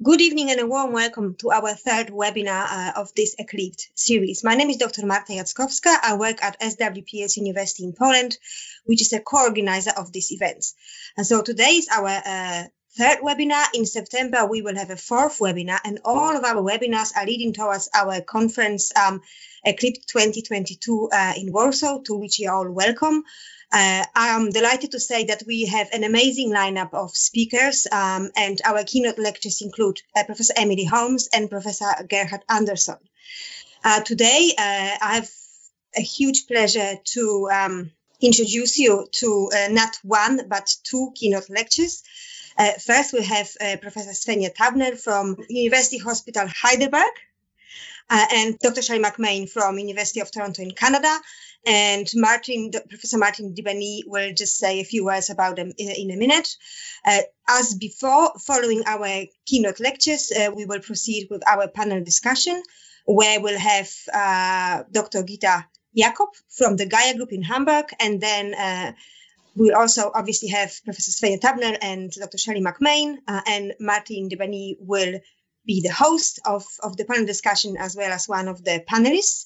Good evening and a warm welcome to our third webinar uh, of this Eclipsed series. My name is Dr. Marta Jackowska. I work at SWPS University in Poland, which is a co-organizer of these events. And so today is our uh, third webinar. In September, we will have a fourth webinar, and all of our webinars are leading towards our conference um, Eclipse 2022 uh, in Warsaw, to which you are all welcome. Uh, I'm delighted to say that we have an amazing lineup of speakers, um, and our keynote lectures include uh, Professor Emily Holmes and Professor Gerhard Andersson. Uh, today, uh, I have a huge pleasure to um, introduce you to uh, not one but two keynote lectures. Uh, first, we have Professor Svenja Taubner from University Hospital Heidelberg. And Dr. Shelley McMain from University of Toronto in Canada, and Martin, Professor Martin Debbané will just say a few words about them in, in a minute. Uh, as before, following our keynote lectures, uh, we will proceed with our panel discussion, where we'll have uh, Dr. Gitta Jacob from the Gaia Group in Hamburg, and then uh, we'll also obviously have Professor Svenja Taubner and Dr. Shelley McMain, uh, and Martin Debbané will be the host of, of the panel discussion as well as one of the panelists.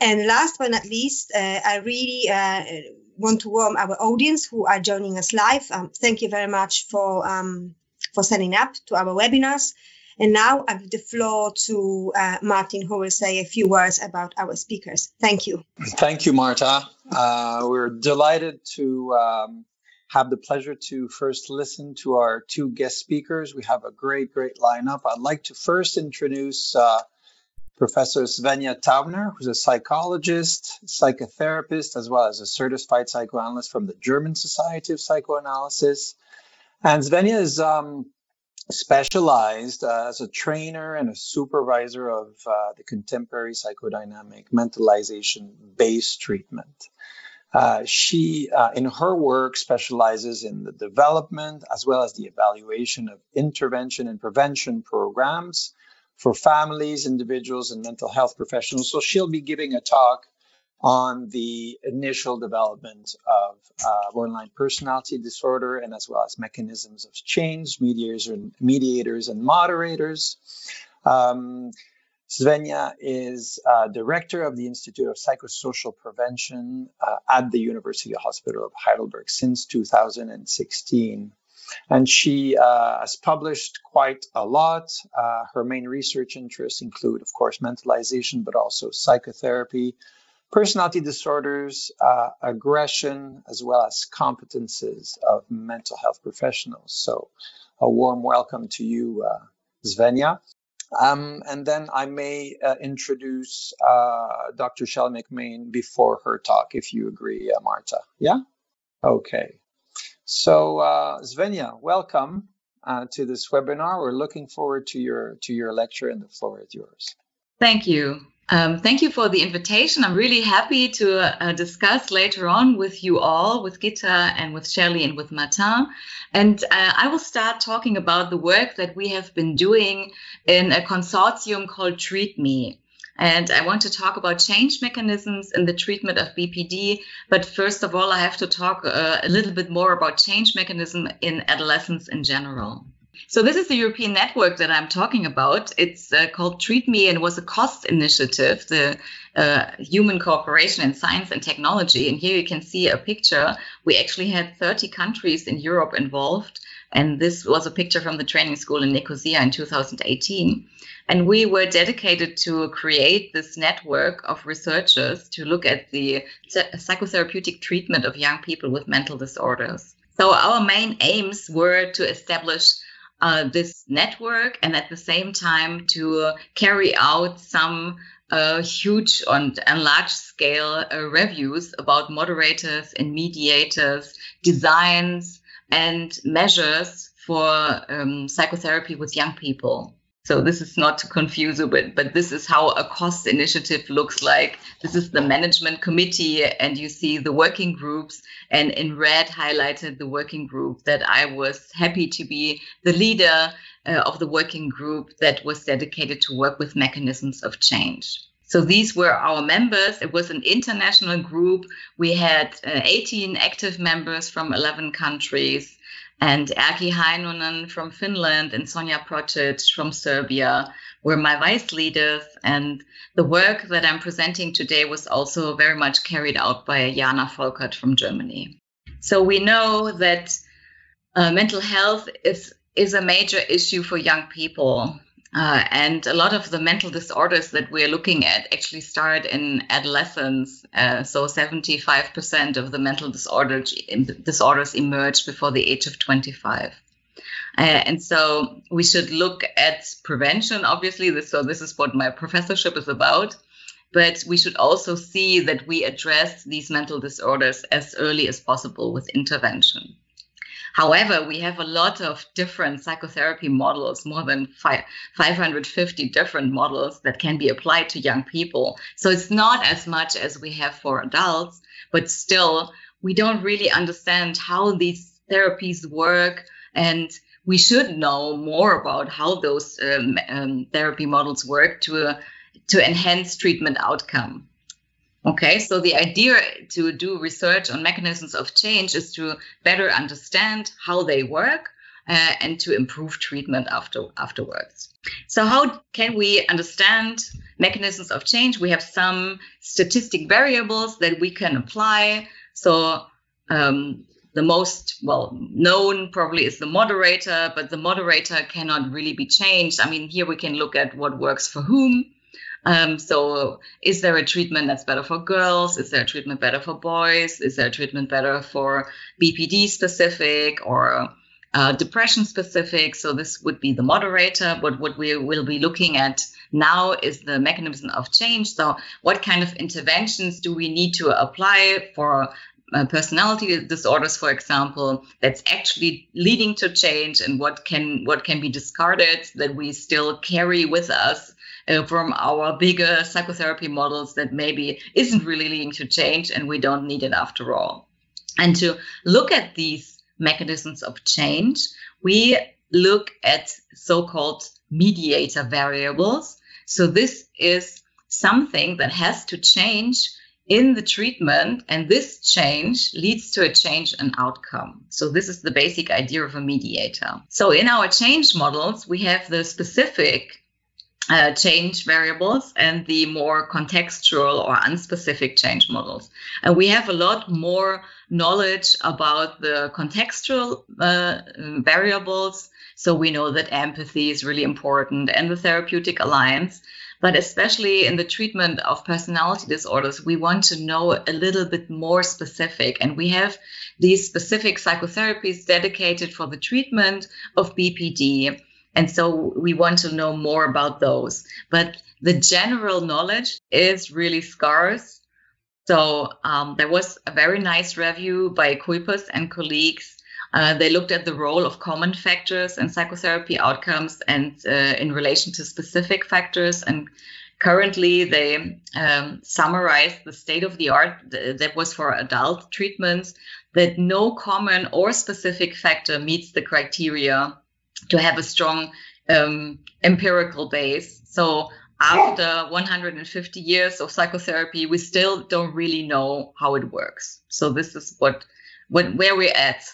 And last but not least, uh, I really uh, want to warm our audience who are joining us live. Um, thank you very much for um, for signing up to our webinars. And now I give the floor to uh, Martin, who will say a few words about our speakers. Thank you. Thank you, Marta. Uh, we're delighted to um, have the pleasure to first listen to our two guest speakers. We have a great, great lineup. I'd like to first introduce uh, Professor Svenja Taubner, who's a psychologist, psychotherapist, as well as a certified psychoanalyst from the German Society of Psychoanalysis. And Svenja is um, specialized uh, as a trainer and a supervisor of uh, the contemporary psychodynamic mentalization based treatment. Uh, she, uh, in her work, specializes in the development as well as the evaluation of intervention and prevention programs for families, individuals, and mental health professionals. So she'll be giving a talk on the initial development of uh, borderline personality disorder and as well as mechanisms of change, mediators and, mediators and moderators. Um, Svenja is uh, director of the Institute of Psychosocial Prevention uh, at the University Hospital of Heidelberg since 2016. And she uh, has published quite a lot. Uh, her main research interests include, of course, mentalization, but also psychotherapy, personality disorders, uh, aggression, as well as competences of mental health professionals. So, a warm welcome to you, uh, Svenja. Um, and then I may uh, introduce uh, Dr. Shelley McMain before her talk, if you agree, uh, Marta. Yeah? Okay. So uh, Svenja, welcome uh, to this webinar. We're looking forward to your to your lecture, and the floor is yours. Thank you. Um, thank you for the invitation. I'm really happy to uh, discuss later on with you all, with Gitta and with Shelley and with Martin. And uh, I will start talking about the work that we have been doing in a consortium called Treat Me. And I want to talk about change mechanisms in the treatment of BPD. But first of all, I have to talk uh, a little bit more about change mechanism in adolescence in general. So this is the European network that I'm talking about. It's uh, called Treat Me and was a cost initiative, the uh, human cooperation in science and technology. And here you can see a picture. We actually had 30 countries in Europe involved. And this was a picture from the training school in Nicosia in 2018. And we were dedicated to create this network of researchers to look at the psychotherapeutic treatment of young people with mental disorders. So our main aims were to establish uh, this network and at the same time to carry out some uh, huge and, and large scale uh, reviews about moderators and mediators, designs, and measures for um, psychotherapy with young people. So this is not to confuse you, but, but this is how a cost initiative looks like. This is the management committee, and you see the working groups. And in red highlighted the working group that I was happy to be the leader uh, of the working group that was dedicated to work with mechanisms of change. So these were our members. It was an international group. We had uh, 18 active members from 11 countries. And Erkki Heinonen from Finland and Sonja Protic from Serbia were my vice leaders. And the work that I'm presenting today was also very much carried out by Jana Volkert from Germany. So we know that uh, mental health is, is a major issue for young people. Uh, and a lot of the mental disorders that we're looking at actually start in adolescence. Uh, so 75% of the mental disorder, disorders emerge before the age of 25. Uh, and so we should look at prevention, obviously. So this is what my professorship is about. But we should also see that we address these mental disorders as early as possible with intervention. However, we have a lot of different psychotherapy models, more than five, 550 different models that can be applied to young people. So it's not as much as we have for adults, but still, we don't really understand how these therapies work. And we should know more about how those um, um, therapy models work to, uh, to enhance treatment outcome. Okay, so the idea to do research on mechanisms of change is to better understand how they work uh, and to improve treatment after afterwards. So how can we understand mechanisms of change? We have some statistic variables that we can apply. So um, the most well known probably is the moderator, but the moderator cannot really be changed. I mean, here we can look at what works for whom. Um, so, is there a treatment that's better for girls? Is there a treatment better for boys? Is there a treatment better for BPD specific or uh, depression specific? So, this would be the moderator. But what we will be looking at now is the mechanism of change. So, what kind of interventions do we need to apply for uh, personality disorders, for example, that's actually leading to change, and what can what can be discarded that we still carry with us uh, from our bigger psychotherapy models that maybe isn't really leading to change and we don't need it after all. And to look at these mechanisms of change, we look at so called mediator variables. So this is something that has to change in the treatment, and this change leads to a change in outcome. So, this is the basic idea of a mediator. So, in our change models, we have the specific uh, change variables and the more contextual or unspecific change models. And we have a lot more knowledge about the contextual uh, variables. So we know that empathy is really important and the therapeutic alliance. But especially in the treatment of personality disorders, we want to know a little bit more specific. And we have these specific psychotherapies dedicated for the treatment of BPD and so we want to know more about those. But the general knowledge is really scarce. So um, there was a very nice review by Cuijpers and colleagues. Uh, they looked at the role of common factors in psychotherapy outcomes and uh, in relation to specific factors. And currently, they um, summarized the state of the art that was for adult treatments that no common or specific factor meets the criteria to have a strong um, empirical base. So after 150 years of psychotherapy, we still don't really know how it works. So this is what, where we're at.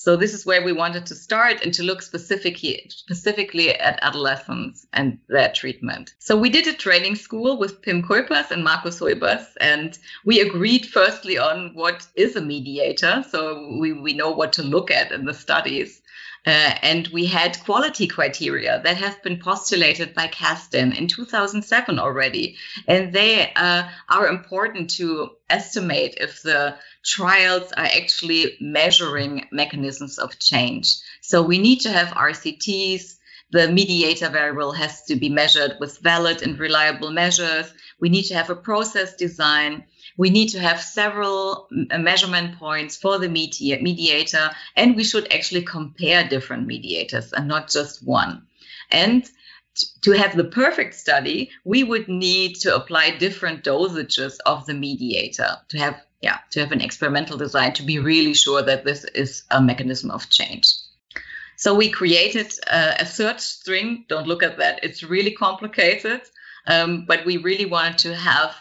So this is where we wanted to start and to look specifically specifically at adolescents and their treatment. So we did a training school with Pim Cuijpers and Marcus Huibers, and we agreed firstly on what is a mediator. So we, we know what to look at in the studies. Uh, and we had quality criteria that have been postulated by Kazdin in 2007 already. And they uh, are important to estimate if the trials are actually measuring mechanisms of change. So we need to have RCTs. The mediator variable has to be measured with valid and reliable measures. We need to have a process design we need to have several uh, measurement points for the mediator, and we should actually compare different mediators and not just one. And to have the perfect study, we would need to apply different dosages of the mediator to have yeah to have an experimental design to be really sure that this is a mechanism of change. So we created a, a search string. Don't look at that; it's really complicated. Um, but we really wanted to have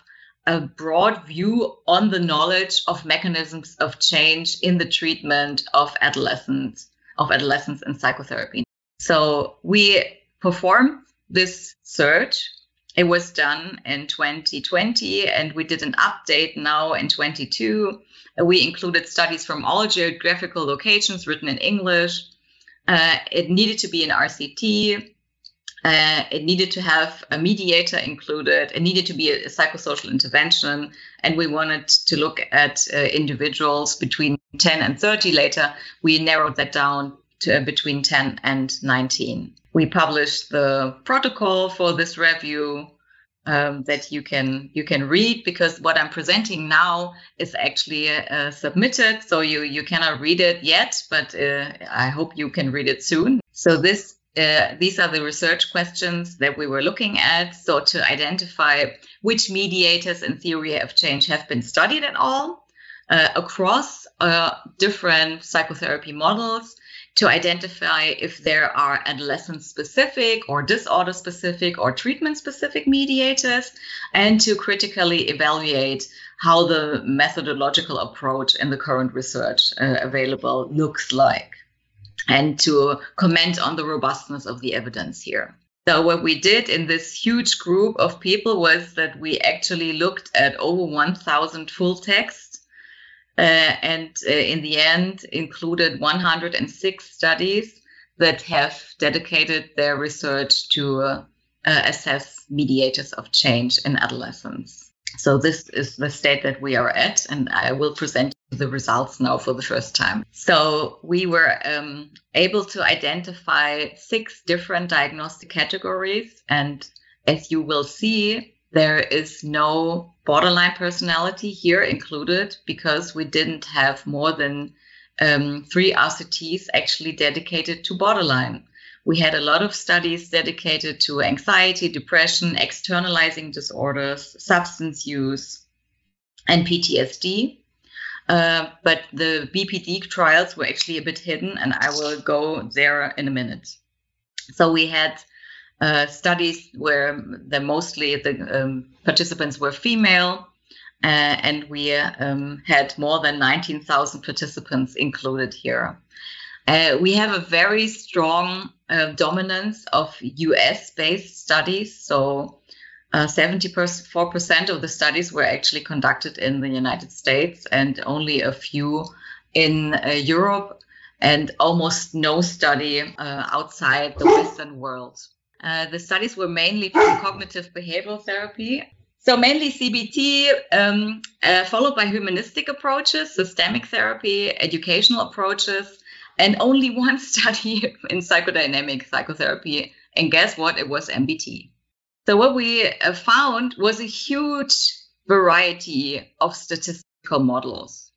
a broad view on the knowledge of mechanisms of change in the treatment of adolescents of adolescents in psychotherapy. So we performed this search. It was done in 2020, and we did an update now in 22. We included studies from all geographical locations written in English. Uh, it needed to be an RCT. Uh, it needed to have a mediator included. It needed to be a, a psychosocial intervention. And we wanted to look at uh, individuals between 10 and 30 later. We narrowed that down to uh, between 10 and 19. We published the protocol for this review um, that you can you can read because what I'm presenting now is actually uh, submitted, so you you cannot read it yet, but uh, I hope you can read it soon. So this uh, these are the research questions that we were looking at. So to identify which mediators in theory of change have been studied at all uh, across uh, different psychotherapy models to identify if there are adolescent specific or disorder specific or treatment specific mediators, and to critically evaluate how the methodological approach in the current research uh, available looks like, and to comment on the robustness of the evidence here. So, what we did in this huge group of people was that we actually looked at over 1,000 full texts uh, and uh, in the end included 106 studies that have dedicated their research to uh, assess mediators of change in adolescence. So this is the state that we are at, and I will present the results now for the first time. So we were um, able to identify six different diagnostic categories, and as you will see, there is no borderline personality here included because we didn't have more than um, three RCTs actually dedicated to borderline. We had a lot of studies dedicated to anxiety, depression, externalizing disorders, substance use, and PTSD. Uh, but the BPD trials were actually a bit hidden, and I will go there in a minute. So we had uh, studies where the mostly the um, participants were female, uh, and we um, had more than 19,000 participants included here. Uh, we have a very strong uh, dominance of US based studies. So, 74% uh, of the studies were actually conducted in the United States and only a few in uh, Europe, and almost no study outside the Western world. Uh, the studies were mainly from cognitive behavioral therapy. So, mainly CBT, um, uh, followed by humanistic approaches, systemic therapy, educational approaches, and only one study in psychodynamic psychotherapy. And guess what? It was MBT. So, what we uh, found was a huge variety of statistical models.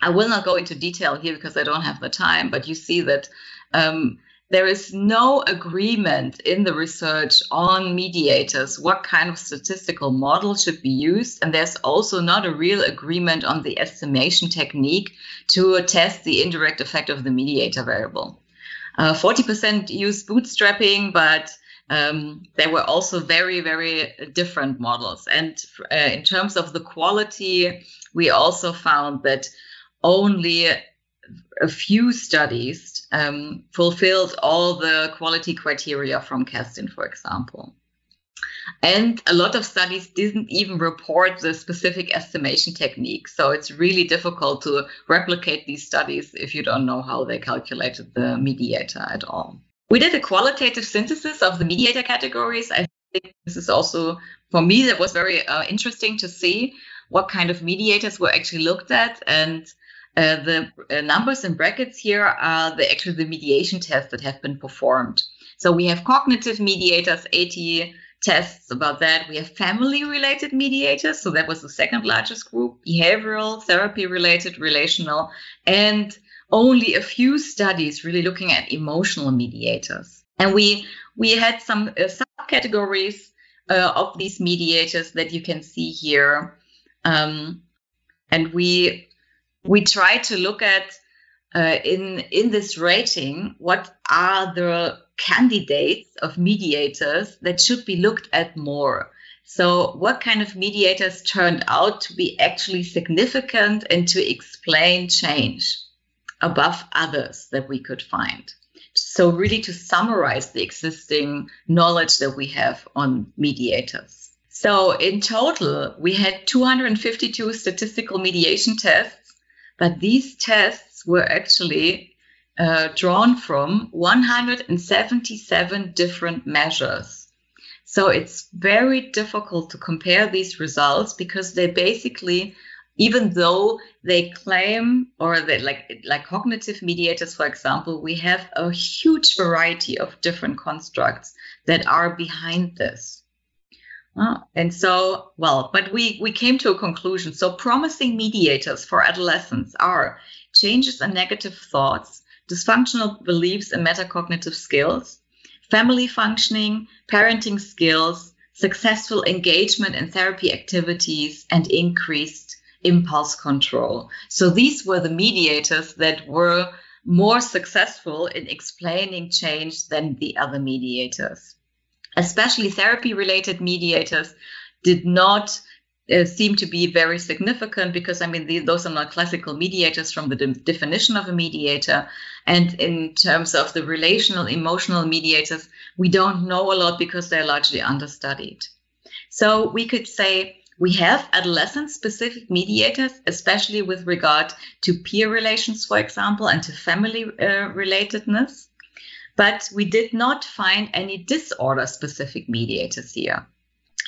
I will not go into detail here because I don't have the time, but you see that um, there is no agreement in the research on mediators, what kind of statistical model should be used. And there's also not a real agreement on the estimation technique to test the indirect effect of the mediator variable. Uh, 40% use bootstrapping, but um, there were also very, very different models. And uh, in terms of the quality, we also found that only a few studies um, fulfilled all the quality criteria from Kazdin, for example. And a lot of studies didn't even report the specific estimation technique. So it's really difficult to replicate these studies if you don't know how they calculated the mediator at all. We did a qualitative synthesis of the mediator categories. I think this is also, for me, that was very uh, interesting to see what kind of mediators were actually looked at and uh, the uh, numbers in brackets here are the actually the mediation tests that have been performed. So we have cognitive mediators, 80 tests about that. We have family related mediators. So that was the second largest group, behavioral, therapy related, relational, and only a few studies really looking at emotional mediators. And we we had some uh, subcategories uh, of these mediators that you can see here. Um, and we we try to look at uh, in in this rating what are the candidates of mediators that should be looked at more so what kind of mediators turned out to be actually significant and to explain change above others that we could find. So, really, to summarize the existing knowledge that we have on mediators. So, in total, we had 252 statistical mediation tests, but these tests were actually uh, drawn from 177 different measures. So, it's very difficult to compare these results because they basically even though they claim or like like cognitive mediators for example we have a huge variety of different constructs that are behind this. Uh, and so well but we we came to a conclusion. So promising mediators for adolescents are changes in negative thoughts dysfunctional beliefs and metacognitive skills family functioning parenting skills successful engagement in therapy activities and increased impulse control. So these were the mediators that were more successful in explaining change than the other mediators. Especially therapy related mediators did not uh, seem to be very significant because I mean the, those are not classical mediators from the de- definition of a mediator, and in terms of the relational emotional mediators, we don't know a lot because they're largely understudied. So we could say we have adolescent specific mediators, especially with regard to peer relations, for example, and to family uh, relatedness. But we did not find any disorder specific mediators here.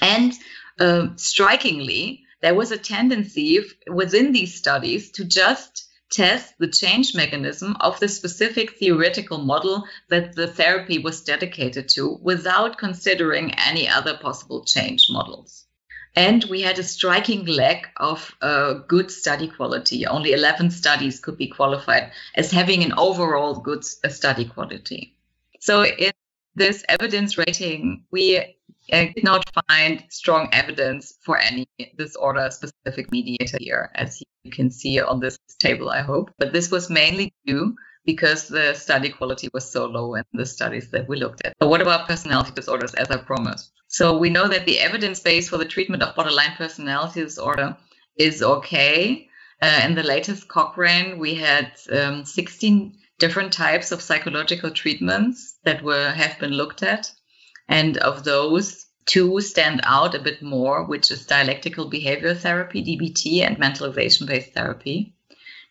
And uh, strikingly, there was a tendency within these studies to just test the change mechanism of the specific theoretical model that the therapy was dedicated to without considering any other possible change models. And we had a striking lack of uh, good study quality. Only 11 studies could be qualified as having an overall good uh, study quality. So, in this evidence rating, we uh, did not find strong evidence for any disorder specific mediator here, as you can see on this table, I hope. But this was mainly due because the study quality was so low in the studies that we looked at. But what about personality disorders, as I promised? So we know that the evidence base for the treatment of borderline personality disorder is okay. Uh, in the latest Cochrane, we had um, 16 different types of psychological treatments that were have been looked at, and of those, two stand out a bit more, which is dialectical behavior therapy (DBT) and mentalization-based therapy,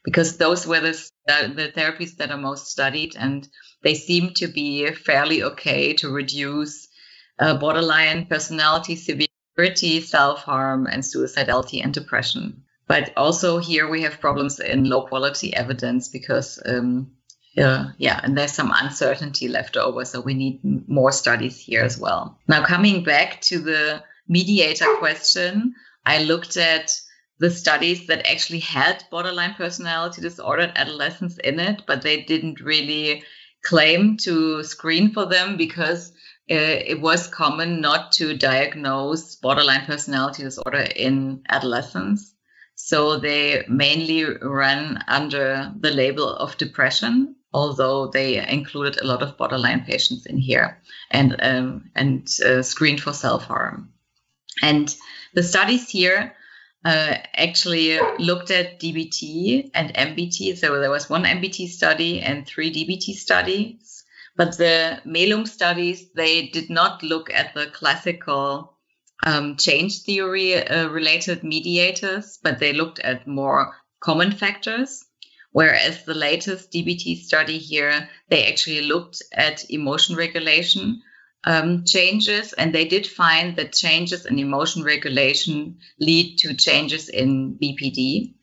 because those were the, the therapies that are most studied, and they seem to be fairly okay to reduce uh, borderline personality severity, self harm, and suicidality and depression. But also here we have problems in low quality evidence because, um, yeah, and there's some uncertainty left over. So we need more studies here as well. Now, coming back to the mediator question, I looked at the studies that actually had borderline personality disorder adolescents in it, but they didn't really claim to screen for them because uh, it was common not to diagnose borderline personality disorder in adolescents. So they mainly ran under the label of depression, although they included a lot of borderline patients in here and um, and uh, screened for self harm. And the studies here uh, actually looked at DBT and MBT. So there was one MBT study and three DBT studies but the Mehlum studies, they did not look at the classical um, change theory uh, related mediators, but they looked at more common factors. Whereas the latest DBT study here, they actually looked at emotion regulation um, changes, and they did find that changes in emotion regulation lead to changes in BPD.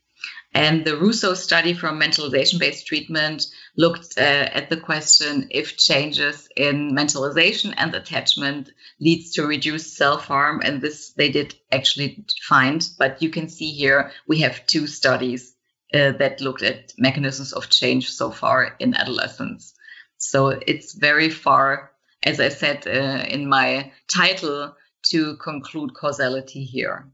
And the Rossouw study from mentalization based treatment looked uh, at the question if changes in mentalization and attachment leads to reduced self harm. And this they did actually find. But you can see here we have two studies uh, that looked at mechanisms of change so far in adolescence. So it's very far, as I said uh, in my title, to conclude causality here.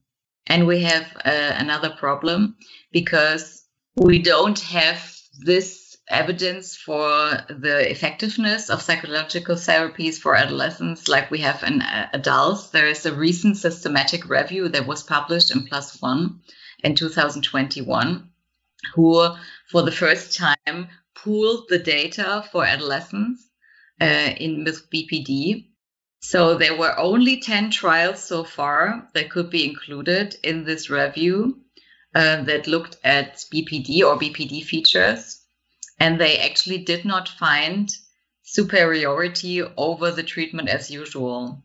And we have uh, another problem because we don't have this evidence for the effectiveness of psychological therapies for adolescents like we have in uh, adults. There is a recent systematic review that was published in ONE in 2021 who for the first time, pooled the data for adolescents uh, in with BPD. So there were only 10 trials so far that could be included in this review uh, that looked at BPD or BPD features. And they actually did not find superiority over the treatment as usual.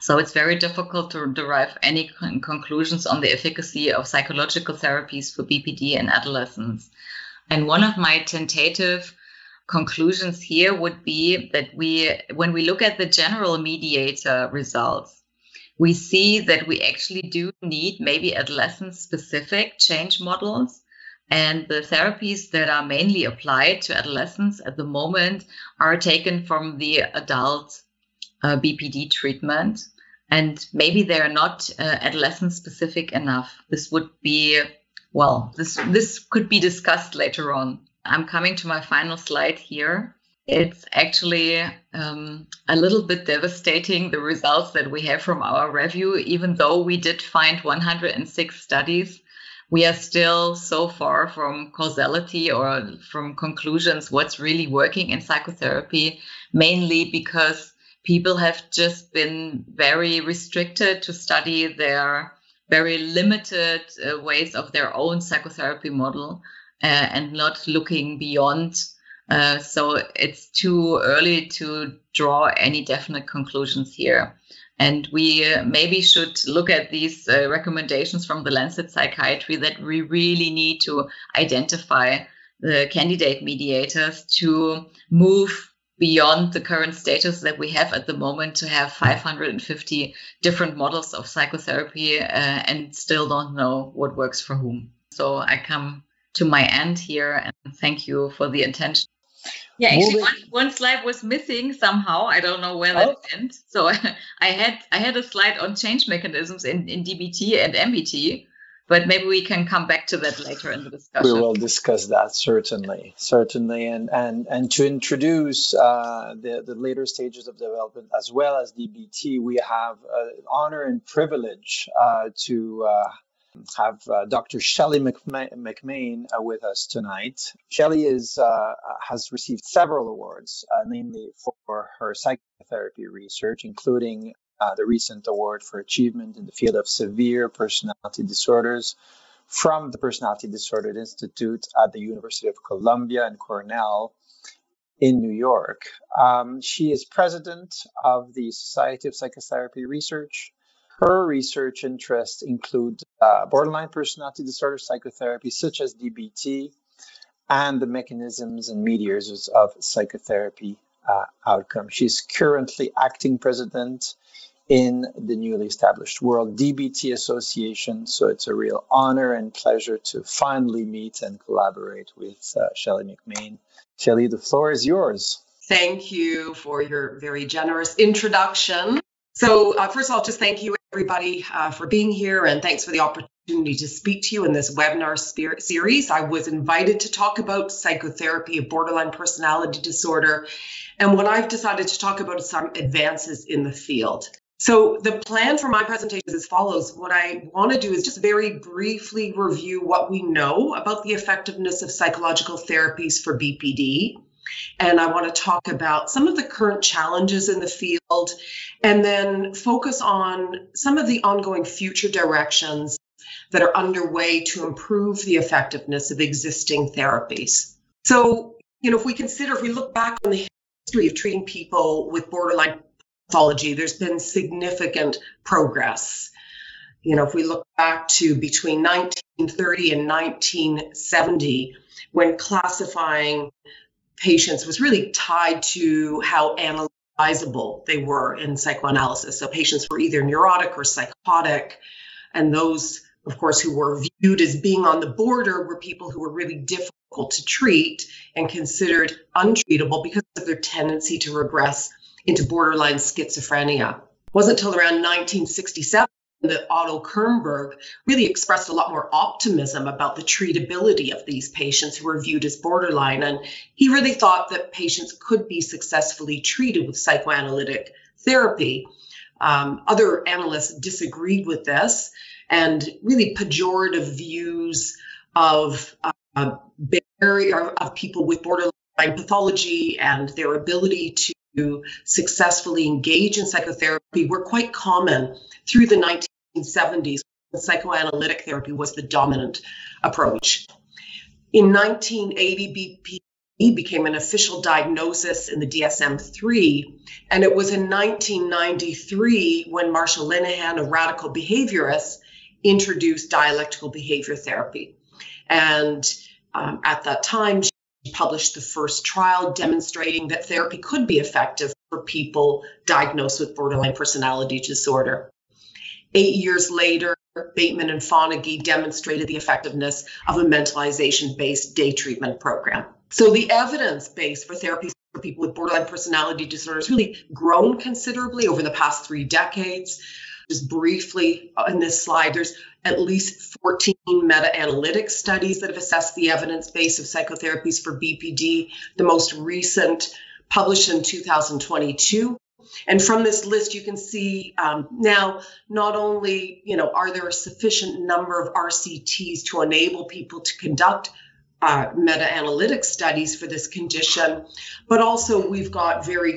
So it's very difficult to derive any con- conclusions on the efficacy of psychological therapies for BPD in adolescents. And one of my tentative conclusions here would be that we, when we look at the general mediator results, we see that we actually do need maybe adolescent specific change models. And the therapies that are mainly applied to adolescents at the moment are taken from the adult uh, BPD treatment. And maybe they're not uh, adolescent specific enough. This would be, well, this, this could be discussed later on. I'm coming to my final slide here. It's actually um, a little bit devastating, the results that we have from our review. Even though we did find 106 studies, we are still so far from causality or from conclusions what's really working in psychotherapy, mainly because people have just been very restricted to study their very limited uh, ways of their own psychotherapy model and not looking beyond. Uh, so it's too early to draw any definite conclusions here. And we uh, maybe should look at these uh, recommendations from the Lancet Psychiatry that we really need to identify the candidate mediators to move beyond the current status that we have at the moment to have 550 different models of psychotherapy uh, and still don't know what works for whom. So I come to my end here and thank you for the attention. Yeah, actually, one, one slide was missing somehow. I don't know where that oh. went. So I had I had a slide on change mechanisms in, in DBT and MBT, but maybe we can come back to that later in the discussion. We will discuss that certainly, certainly, and and and to introduce uh, the the later stages of development as well as DBT, we have uh, honor and privilege uh, to uh, have uh, Dr. Shelley McMain uh, with us tonight. Shelley is uh, has received several awards, uh, namely for her psychotherapy research, including uh, the recent award for achievement in the field of severe personality disorders from the Personality Disorder Institute at the University of Columbia and Cornell in New York. Um, she is president of the Society of Psychotherapy Research her research interests include uh, borderline personality disorder psychotherapy, such as DBT, and the mechanisms and mediators of psychotherapy uh, outcome. She's currently acting president in the newly established World DBT Association. So it's a real honor and pleasure to finally meet and collaborate with uh, Shelley McMain. Shelley, the floor is yours. Thank you for your very generous introduction. So, uh, first of all, just thank you everybody uh, for being here and thanks for the opportunity to speak to you in this webinar series. I was invited to talk about psychotherapy of borderline personality disorder. And what I've decided to talk about is some advances in the field. So, the plan for my presentation is as follows. What I want to do is just very briefly review what we know about the effectiveness of psychological therapies for BPD and I want to talk about some of the current challenges in the field and then focus on some of the ongoing future directions that are underway to improve the effectiveness of existing therapies. So, you know, if we consider, if we look back on the history of treating people with borderline pathology, there's been significant progress. You know, if we look back to between 1930 and 1970, when classifying patients was really tied to how analyzable they were in psychoanalysis. So patients were either neurotic or psychotic, and those, of course, who were viewed as being on the border were people who were really difficult to treat and considered untreatable because of their tendency to regress into borderline schizophrenia. It wasn't until around 1967 that Otto Kernberg really expressed a lot more optimism about the treatability of these patients who were viewed as borderline. And he really thought that patients could be successfully treated with psychoanalytic therapy. Um, other analysts disagreed with this, and really pejorative views of uh, barrier of people with borderline pathology and their ability to successfully engage in psychotherapy were quite common through the 1970s when psychoanalytic therapy was the dominant approach. In 1980, BPD became an official diagnosis in the DSM 3, and it was in 1993 when Marsha Linehan, a radical behaviorist, introduced dialectical behavior therapy. And um, at that time, she published the first trial demonstrating that therapy could be effective for people diagnosed with borderline personality disorder. Eight years later, Bateman and Fonagy demonstrated the effectiveness of a mentalization based day treatment program. So, the evidence base for therapies for people with borderline personality disorder has really grown considerably over the past three decades. Just briefly uh, in this slide, there's at least 14 meta analytic studies that have assessed the evidence base of psychotherapies for BPD. The most recent published in 2022. And from this list, you can see um, now not only you know are there a sufficient number of RCTs to enable people to conduct uh, meta-analytic studies for this condition, but also we've got very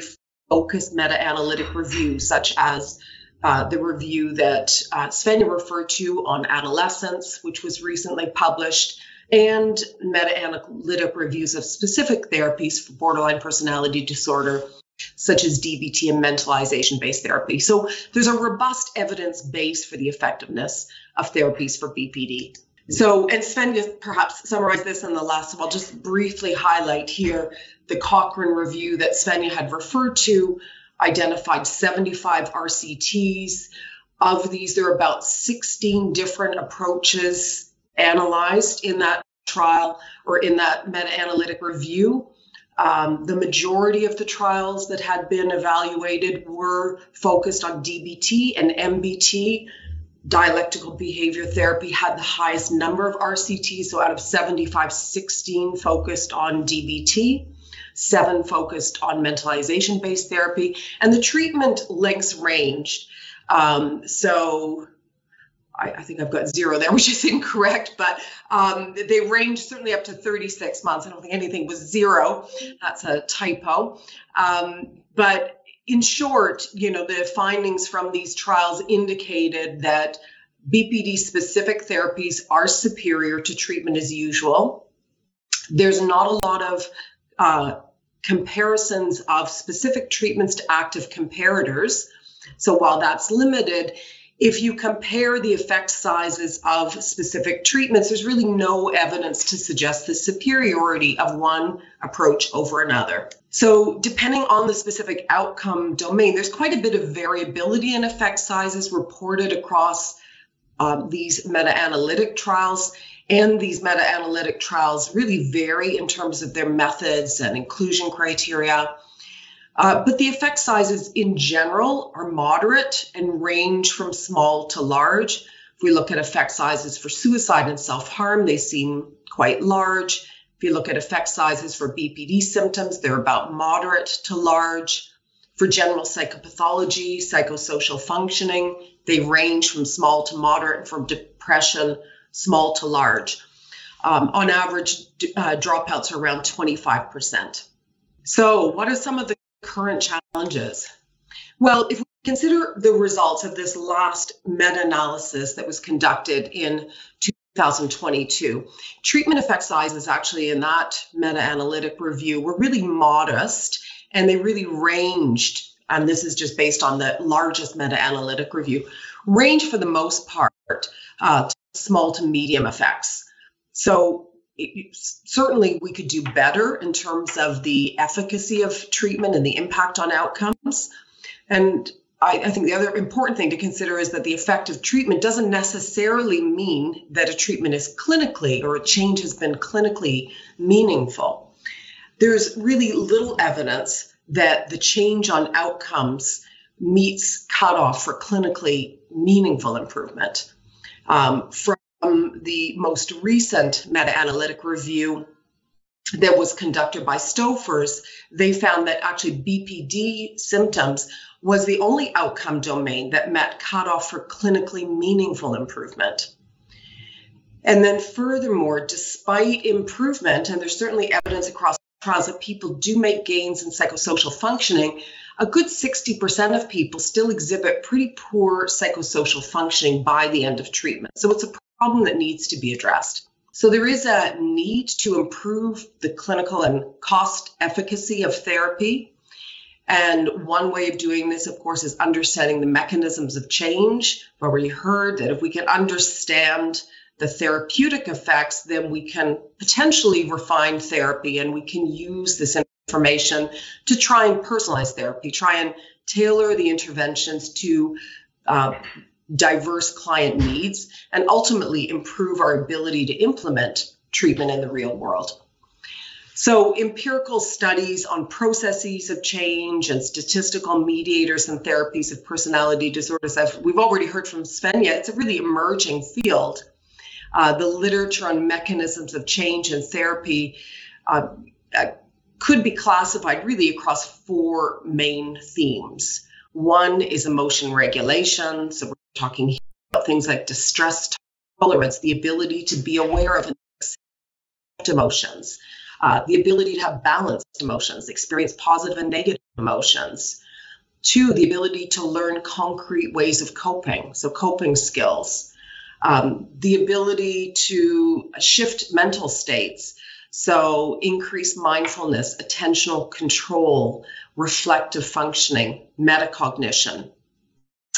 focused meta-analytic reviews, such as uh, the review that uh, Svenja referred to on adolescence, which was recently published, and meta analytic reviews of specific therapies for borderline personality disorder, such as DBT and mentalization based therapy. So there's a robust evidence base for the effectiveness of therapies for BPD. So, and Sven perhaps summarized this in the last, so I'll just briefly highlight here the Cochrane review that Svenja had referred to, identified 75 RCTs. Of these, there are about 16 different approaches analyzed in that trial or in that meta analytic review. Um, the majority of the trials that had been evaluated were focused on DBT and MBT. Dialectical behavior therapy had the highest number of RCTs, so out of 75, 16 focused on DBT seven focused on mentalization based therapy, and the treatment lengths ranged. Um, so I, I, think I've got zero there, which is incorrect, but um, they range certainly up to 36 months. I don't think anything was zero. That's a typo. Um, but in short, you know, the findings from these trials indicated that BPD specific therapies are superior to treatment as usual. There's not a lot of uh, comparisons of specific treatments to active comparators. So while that's limited, if you compare the effect sizes of specific treatments, there's really no evidence to suggest the superiority of one approach over another. So, depending on the specific outcome domain, there's quite a bit of variability in effect sizes reported across um, these meta analytic trials. And these meta analytic trials really vary in terms of their methods and inclusion criteria. Uh, but the effect sizes in general are moderate and range from small to large. If we look at effect sizes for suicide and self harm, they seem quite large. If you look at effect sizes for BPD symptoms, they're about moderate to large. For general psychopathology, psychosocial functioning, they range from small to moderate. From depression, small to large. Um, on average, uh, dropouts are around 25%. So, what are some of the current challenges? Well, if we consider the results of this last meta analysis that was conducted in 2022, treatment effect sizes actually in that meta analytic review were really modest and they really ranged. And this is just based on the largest meta analytic review, range for the most part uh, small to medium effects. So it, certainly we could do better in terms of the efficacy of treatment and the impact on outcomes. And I, I, think the other important thing to consider is that the effect of treatment doesn't necessarily mean that a treatment is clinically or a change has been clinically meaningful. There's really little evidence that the change on outcomes meets cutoff for clinically meaningful improvement. Um, from the most recent meta analytic review that was conducted by Stoffers, they found that actually BPD symptoms was the only outcome domain that met cutoff for clinically meaningful improvement. And then, furthermore, despite improvement, and there's certainly evidence across trials that people do make gains in psychosocial functioning, a good 60% of people still exhibit pretty poor psychosocial functioning by the end of treatment. So it's a problem that needs to be addressed. So there is a need to improve the clinical and cost efficacy of therapy. And one way of doing this, of course, is understanding the mechanisms of change. We've already heard that if we can understand the therapeutic effects, then we can potentially refine therapy and we can use this information to try and personalize therapy, try and tailor the interventions to uh, diverse client needs, and ultimately improve our ability to implement treatment in the real world. So, empirical studies on processes of change and statistical mediators and therapies of personality disorders, as we've already heard from Svenja, it's a really emerging field. Uh, the literature on mechanisms of change and therapy uh, uh, could be classified really across four main themes. One is emotion regulation. So talking about things like distress tolerance, the ability to be aware of emotions, uh, the ability to have balanced emotions, experience positive and negative emotions. Two, the ability to learn concrete ways of coping, so coping skills um, the ability to shift mental states. So, increase mindfulness, attentional control, reflective functioning, metacognition.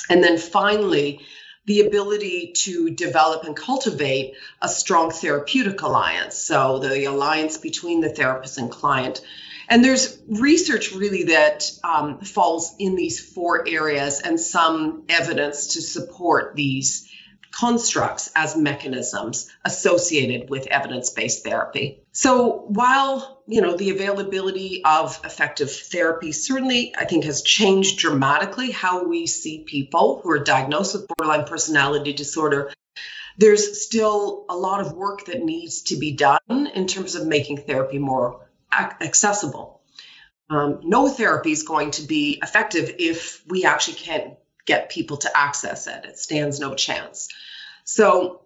And then finally, the ability to develop and cultivate a strong therapeutic alliance. So, the alliance between the therapist and client. And there's research really that um, falls in these four areas and some evidence to support these constructs as mechanisms associated with evidence-based therapy. So while, you know, the availability of effective therapy certainly I think has changed dramatically how we see people who are diagnosed with borderline personality disorder, there's still a lot of work that needs to be done in terms of making therapy more accessible. Um, no therapy is going to be effective if we actually can't get people to access it. It stands no chance. So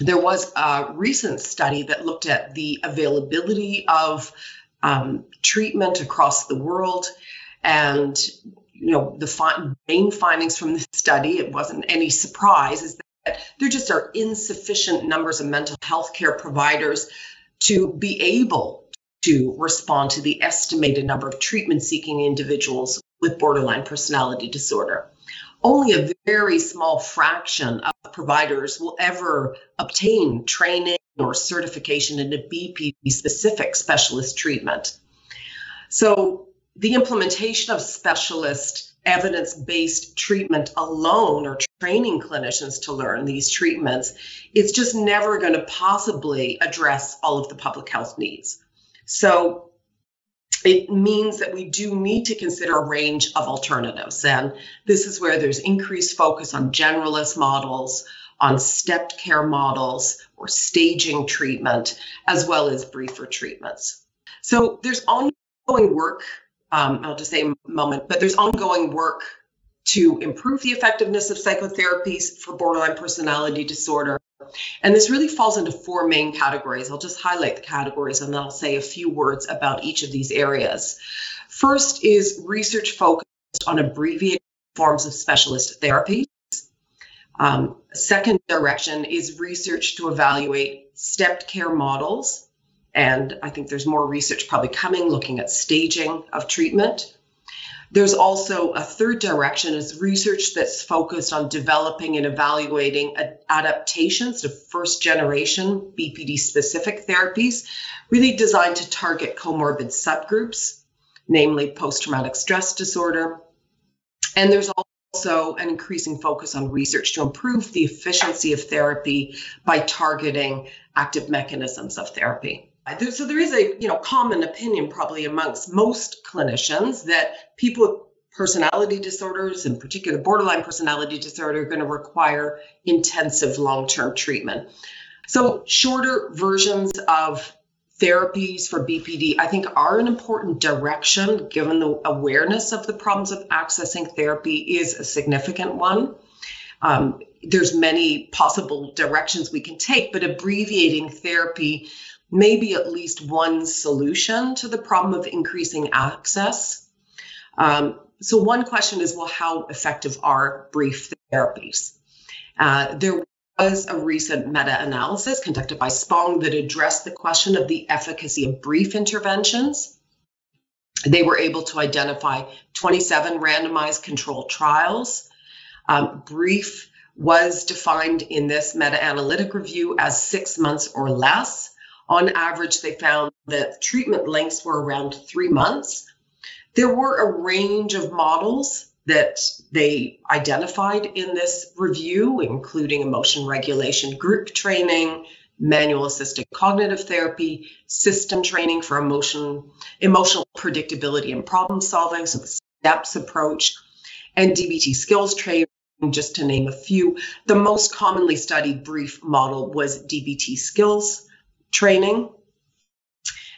there was a recent study that looked at the availability of um, treatment across the world and you know the fi- main findings from this study it wasn't any surprise is that there just are insufficient numbers of mental health care providers to be able to respond to the estimated number of treatment seeking individuals with borderline personality disorder only a very small fraction of providers will ever obtain training or certification in a BPD specific specialist treatment. So, the implementation of specialist evidence based treatment alone or training clinicians to learn these treatments is just never going to possibly address all of the public health needs. So, it means that we do need to consider a range of alternatives. And this is where there's increased focus on generalist models, on stepped care models, or staging treatment, as well as briefer treatments. So there's ongoing work, um, I'll just say a moment, but there's ongoing work to improve the effectiveness of psychotherapies for borderline personality disorder and this really falls into four main categories. I'll just highlight the categories and then I'll say a few words about each of these areas. First is research focused on abbreviated forms of specialist therapy. Um, second direction is research to evaluate stepped care models. And I think there's more research probably coming looking at staging of treatment. There's also a third direction is research that's focused on developing and evaluating adaptations to first generation BPD specific therapies, really designed to target comorbid subgroups, namely post traumatic stress disorder. And there's also an increasing focus on research to improve the efficiency of therapy by targeting active mechanisms of therapy so there is a you know common opinion probably amongst most clinicians that people with personality disorders, in particular borderline personality disorder, are going to require intensive long-term treatment. So shorter versions of therapies for BPD, I think, are an important direction given the awareness of the problems of accessing therapy is a significant one. Um, there's many possible directions we can take, but abbreviating therapy may be at least one solution to the problem of increasing access. Um, so one question is, well, how effective are brief therapies? Uh, there was a recent meta-analysis conducted by Spong that addressed the question of the efficacy of brief interventions. They were able to identify 27 randomized controlled trials. Um, brief was defined in this meta-analytic review as six months or less. On average, they found that treatment lengths were around three months. There were a range of models that they identified in this review, including emotion regulation group training, manual assisted cognitive therapy, system training for emotion, emotional predictability and problem solving, so the STEPS approach, and DBT skills training, just to name a few. The most commonly studied brief model was DBT skills training.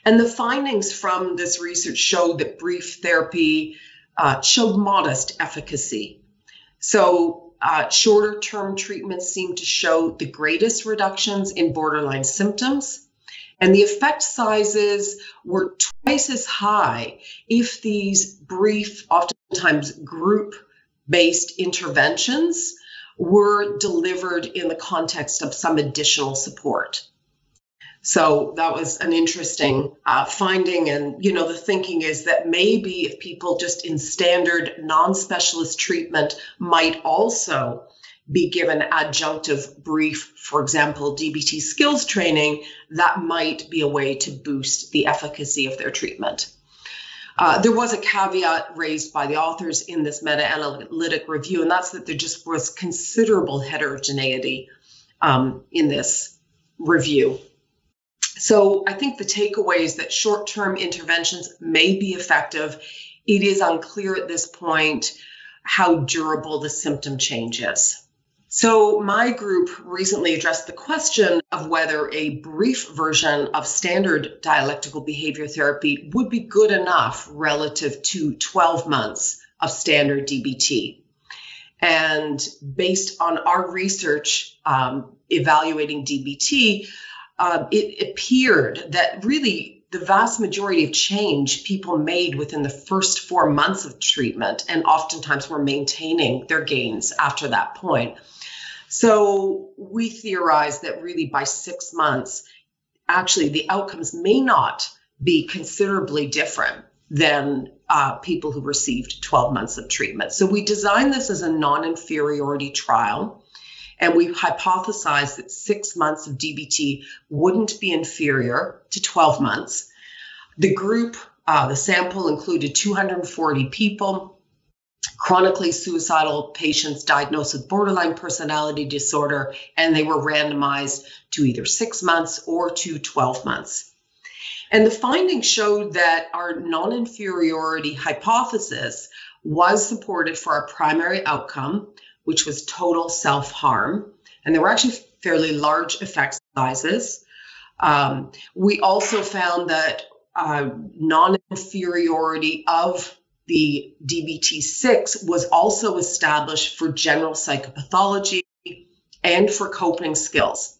And the findings from this research showed that brief therapy uh, showed modest efficacy. So, uh, shorter term treatments seem to show the greatest reductions in borderline symptoms. And the effect sizes were twice as high if these brief, oftentimes group based interventions were delivered in the context of some additional support. So that was an interesting uh, finding. And, you know, the thinking is that maybe if people just in standard non specialist treatment might also be given adjunctive brief, for example, DBT skills training, that might be a way to boost the efficacy of their treatment. Uh, there was a caveat raised by the authors in this meta analytic review, and that's that there just was considerable heterogeneity um, in this review. So I think the takeaway is that short term interventions may be effective. It is unclear at this point how durable the symptom change is. So, my group recently addressed the question of whether a brief version of standard dialectical behavior therapy would be good enough relative to 12 months of standard DBT. And based on our research um, evaluating DBT, uh, it appeared that really the vast majority of change people made within the first four months of treatment, and oftentimes were maintaining their gains after that point. So we theorize that really by six months, actually the outcomes may not be considerably different than uh, people who received 12 months of treatment. So we designed this as a non inferiority trial. And we hypothesized that six months of DBT wouldn't be inferior to 12 months. The group, uh, the sample included 240 people, chronically suicidal patients diagnosed with borderline personality disorder, and they were randomized to either six months or to 12 months. And the findings showed that our non inferiority hypothesis was supported for our primary outcome, which was total self harm. And there were actually fairly large effect sizes. Um, we also found that uh, non inferiority of the DBT 6 was also established for general psychopathology and for coping skills.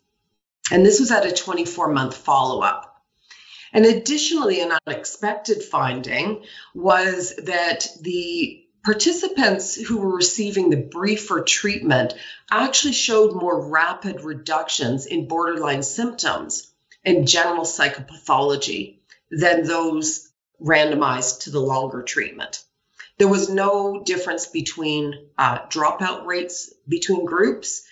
And this was at a 24 month follow up. And additionally, an unexpected finding was that the Participants who were receiving the briefer treatment actually showed more rapid reductions in borderline symptoms and general psychopathology than those randomized to the longer treatment. There was no difference between uh, dropout rates between groups,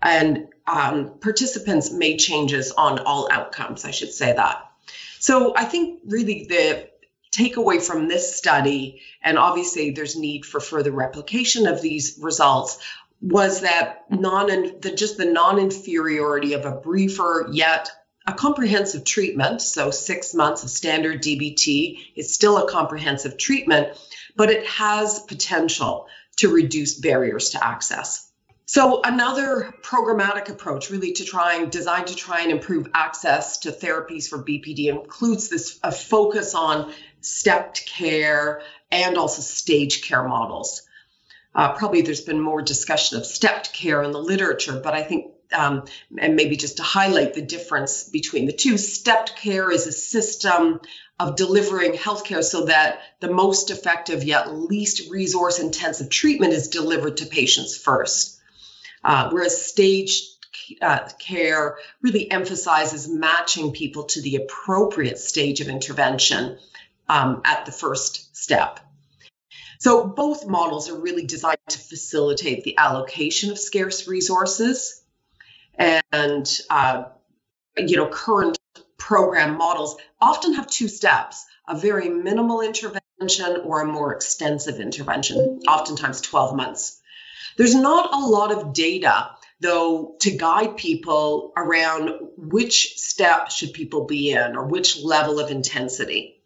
and um, participants made changes on all outcomes, I should say that. So I think really the takeaway from this study, and obviously there's need for further replication of these results, was that non the, just the non-inferiority of a briefer yet a comprehensive treatment. So six months of standard DBT is still a comprehensive treatment, but it has potential to reduce barriers to access. So another programmatic approach, really to try and designed to try and improve access to therapies for BPD, includes this a focus on stepped care and also stage care models. uh, probably there's been more discussion of stepped care in the literature, but I think, um, and maybe just to highlight the difference between the two, stepped care is a system of delivering healthcare so that the most effective yet least resource intensive treatment is delivered to patients first. Uh, whereas stage uh, care really emphasizes matching people to the appropriate stage of intervention um, at the first step. So both models are really designed to facilitate the allocation of scarce resources. And, uh, you know, current program models often have two steps a very minimal intervention or a more extensive intervention, oftentimes 12 months. There's not a lot of data, though, to guide people around which step should people be in or which level of intensity.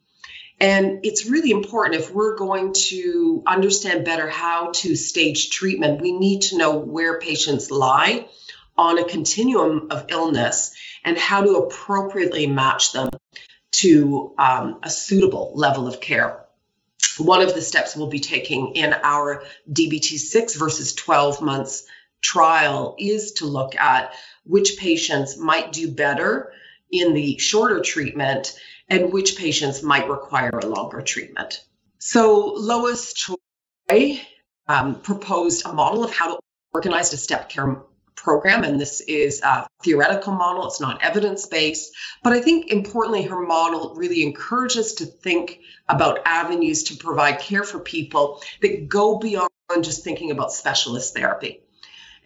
And it's really important if we're going to understand better how to stage treatment, we need to know where patients lie on a continuum of illness and how to appropriately match them to um, a suitable level of care. One of the steps we'll be taking in our DBT 6 versus 12 months trial is to look at which patients might do better in the shorter treatment and which patients might require a longer treatment. So Lois Choi um, proposed a model of how to organize a step care program, and this is a theoretical model. It's not evidence based, but I think importantly, her model really encourages to think about avenues to provide care for people that go beyond just thinking about specialist therapy.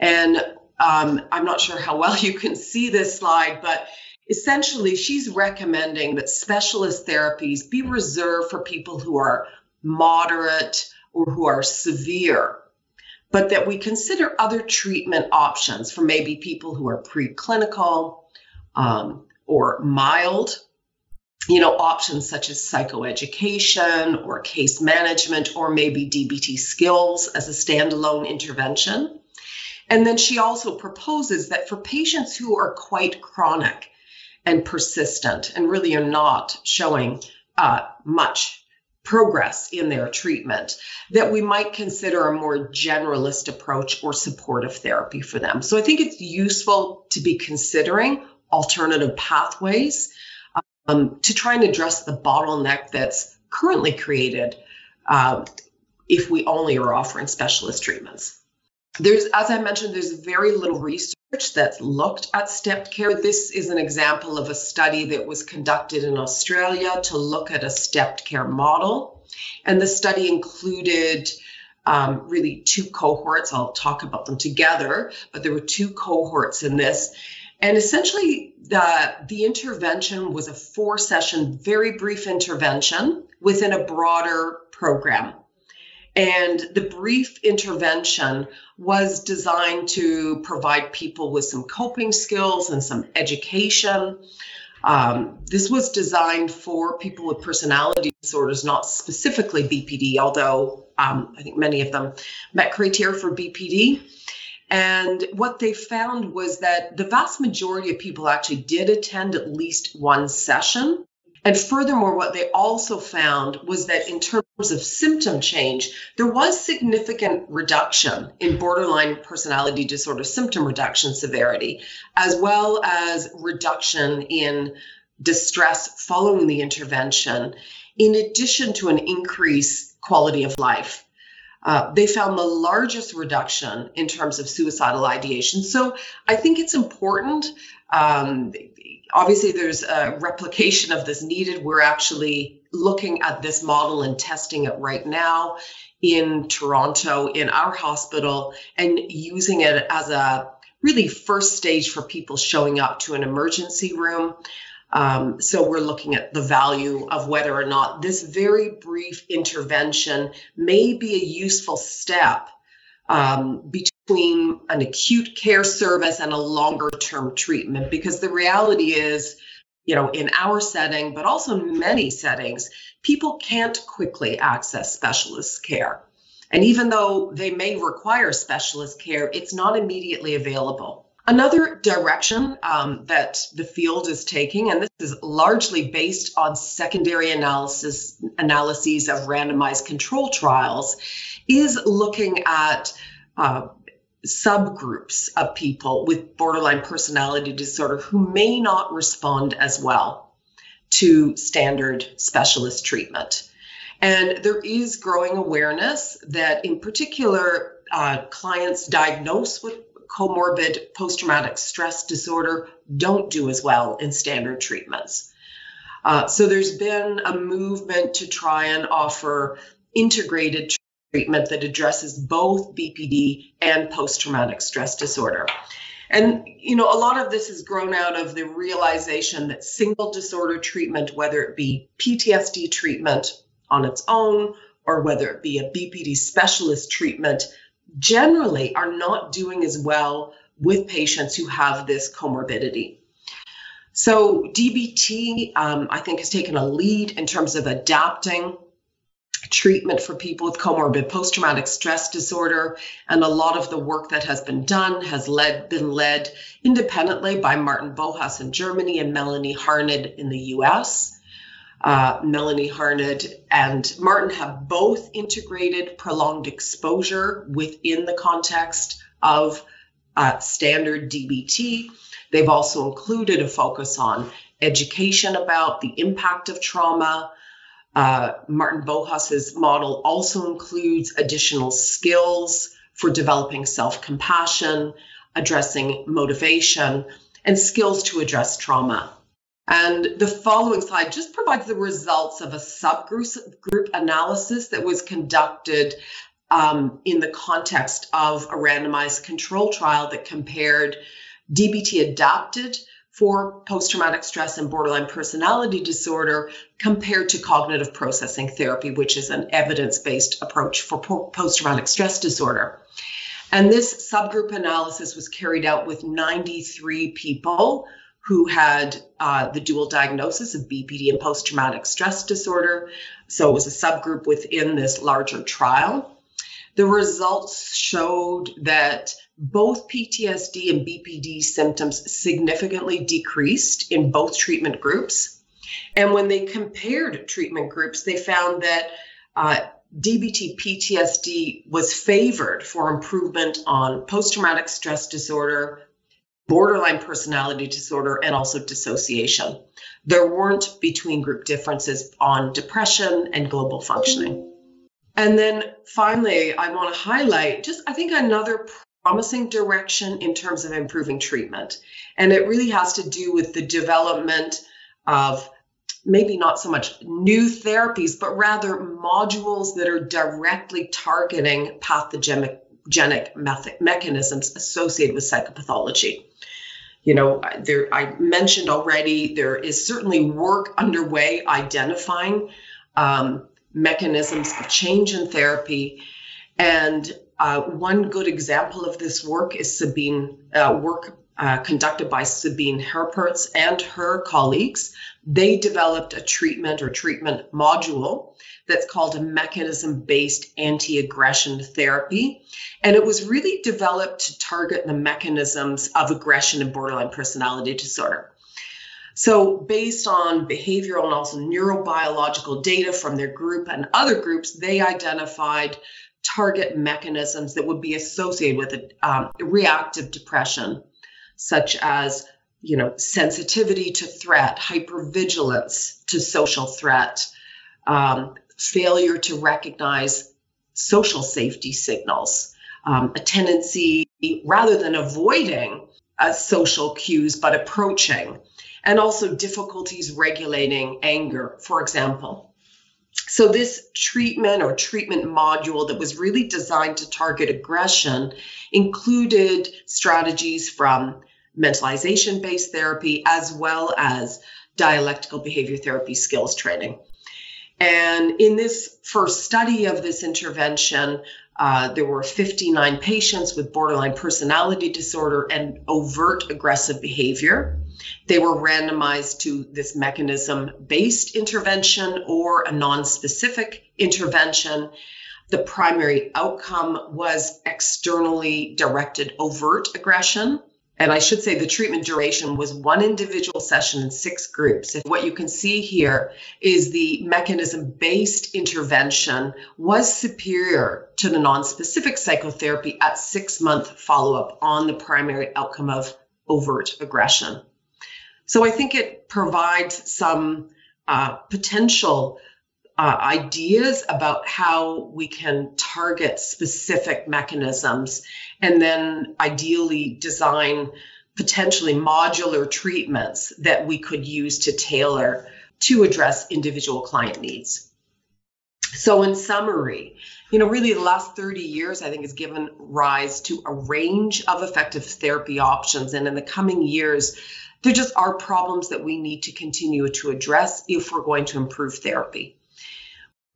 And um, I'm not sure how well you can see this slide, but essentially she's recommending that specialist therapies be reserved for people who are moderate or who are severe but that we consider other treatment options for maybe people who are preclinical um, or mild. You know options such as psychoeducation or case management or maybe dbt skills as a standalone intervention. And then she also proposes that for patients who are quite chronic and persistent and really are not showing uh, much progress in their treatment, that we might consider a more generalist approach or supportive therapy for them. So I think it's useful to be considering alternative pathways um, to try and address the bottleneck that's currently created uh, if we only are offering specialist treatments. There's, as I mentioned, there's very little research that's looked at stepped care. This is an example of a study that was conducted in Australia to look at a stepped care model. And the study included um, really two cohorts. I'll talk about them together, but there were two cohorts in this. And essentially, the, the intervention was a four session, very brief intervention within a broader program. And the brief intervention was designed to provide people with some coping skills and some education. Um, this was designed for people with personality disorders, not specifically BPD, although um, I think many of them met criteria for BPD. And what they found was that the vast majority of people actually did attend at least one session. And furthermore, what they also found was that in terms of symptom change, there was significant reduction in borderline personality disorder symptom reduction severity, as well as reduction in distress following the intervention, in addition to an increased quality of life. Uh, they found the largest reduction in terms of suicidal ideation. So I think it's important. Um, obviously there's a replication of this needed. We're actually looking at this model and testing it right now in Toronto in our hospital and using it as a really first stage for people showing up to an emergency room. Um, so we're looking at the value of whether or not this very brief intervention may be a useful step um, between an acute care service and a longer term treatment because the reality is you know in our setting but also many settings people can't quickly access specialist care. And even though they may require specialist care it's not immediately available. Another direction um, that the field is taking, and this is largely based on secondary analysis analyses of randomized control trials, is looking at uh, subgroups of people with borderline personality disorder who may not respond as well to standard specialist treatment. And there is growing awareness that, in particular, uh, clients diagnosed with comorbid post traumatic stress disorder don't do as well in standard treatments. Uh, so there's been a movement to try and offer integrated treatment that addresses both BPD and post traumatic stress disorder. And you know, a lot of this has grown out of the realization that single disorder treatment, whether it be PTSD treatment on its own or whether it be a BPD specialist treatment, generally are not doing as well with patients who have this comorbidity. So, DBT, um, I think, has taken a lead in terms of adapting treatment for people with comorbid post-traumatic stress disorder and a lot of the work that has been done has led been led independently by Martin Bohus in Germany and Melanie Harned in the US uh, Melanie Harned and Martin have both integrated prolonged exposure within the context of uh, standard DBT. They've also included a focus on education about the impact of trauma. Uh, Martin Bohus's model also includes additional skills for developing self compassion, addressing motivation, and skills to address trauma. And the following slide just provides the results of a subgroup group analysis that was conducted um, in the context of a randomized control trial that compared DBT adapted for post traumatic stress and borderline personality disorder compared to cognitive processing therapy, which is an evidence based approach for post traumatic stress disorder. And this subgroup analysis was carried out with 93 people who had uh, the dual diagnosis of BPD and post traumatic stress disorder. So it was a subgroup within this larger trial. The results showed that both PTSD and BPD symptoms significantly decreased in both treatment groups. And when they compared treatment groups, they found that uh, DBT PTSD was favored for improvement on post traumatic stress disorder, borderline personality disorder, and also dissociation. There weren't between group differences on depression and global functioning. And then finally, I want to highlight just, I think, another promising direction in terms of improving treatment. And it really has to do with the development of maybe not so much new therapies, but rather modules that are directly targeting pathogenic mechanisms associated with psychopathology you know, there I mentioned already there is certainly work underway identifying um, mechanisms of change in therapy, and uh, one good example of this work is Sabine uh, work uh, conducted by Sabine Herpertz and her colleagues. They developed a treatment or treatment module that's called a mechanism based anti aggression therapy. And it was really developed to target the mechanisms of aggression and borderline personality disorder. So, based on behavioral and also neurobiological data from their group and other groups, they identified target mechanisms that would be associated with a, um, reactive depression, such as you know sensitivity to threat, hypervigilance to social threat, um, failure to recognize social safety signals, um, a tendency rather than avoiding uh, social cues, but approaching, and also difficulties regulating anger, for example. So, this treatment or treatment module that was really designed to target aggression included strategies from mentalization based therapy as well as dialectical behavior therapy skills training. And in this first study of this intervention, uh, there were 59 patients with borderline personality disorder and overt aggressive behavior. They were randomized to this mechanism based intervention or a non specific intervention. The primary outcome was externally directed overt aggression. And I should say the treatment duration was one individual session in six groups. And what you can see here is the mechanism based intervention was superior to the non specific psychotherapy at six month follow up on the primary outcome of overt aggression. So I think it provides some uh, potential uh, ideas about how we can target specific mechanisms and then ideally design potentially modular treatments that we could use to tailor to address individual client needs. So, in summary, you know, really the last 30 years, I think, has given rise to a range of effective therapy options. And in the coming years, there just are problems that we need to continue to address if we're going to improve therapy.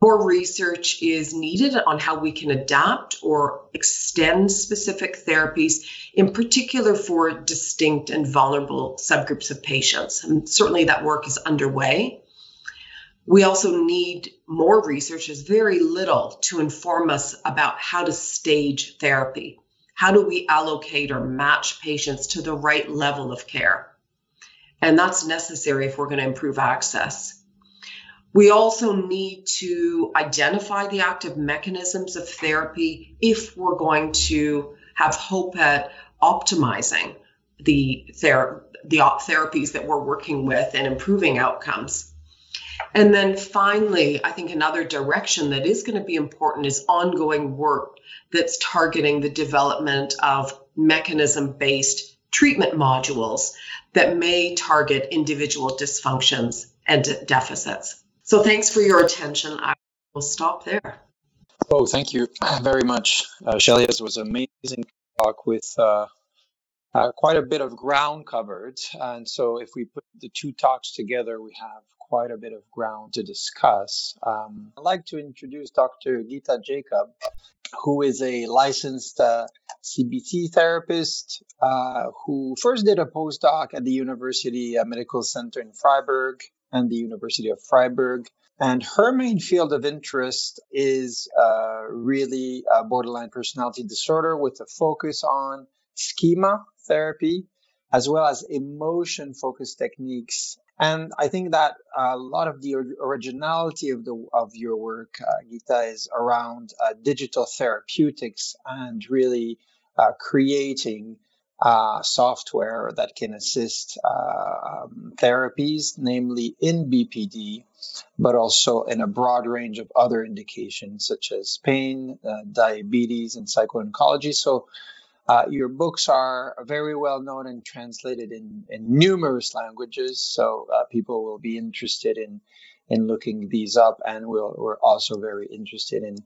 More research is needed on how we can adapt or extend specific therapies, in particular for distinct and vulnerable subgroups of patients. And certainly that work is underway. We also need more research, there's very little to inform us about how to stage therapy. How do we allocate or match patients to the right level of care? And that's necessary if we're going to improve access. We also need to identify the active mechanisms of therapy if we're going to have hope at optimizing the, ther- the therapies that we're working with and improving outcomes. And then finally, I think another direction that is going to be important is ongoing work that's targeting the development of mechanism based treatment modules that may target individual dysfunctions and deficits. So thanks for your attention. I will stop there. Oh, thank you very much, uh, Shelley. This was an amazing talk with uh, uh, quite a bit of ground covered. And so if we put the two talks together, we have quite a bit of ground to discuss. Um, I'd like to introduce Dr. Gitta Jacob, who is a licensed uh, CBT therapist uh, who first did a postdoc at the University uh, Medical Center in Freiburg and the University of Freiburg. And her main field of interest is uh, really uh, borderline personality disorder with a focus on schema therapy as well as emotion focused techniques. And I think that a lot of the originality of the of your work, uh, Gitta, is around uh, digital therapeutics and really uh, creating uh, software that can assist uh, um, therapies, namely in BPD, but also in a broad range of other indications such as pain, uh, diabetes, and psycho-oncology. So uh, your books are very well known and translated in, in numerous languages, so uh, people will be interested in in looking these up, and we'll, we're also very interested in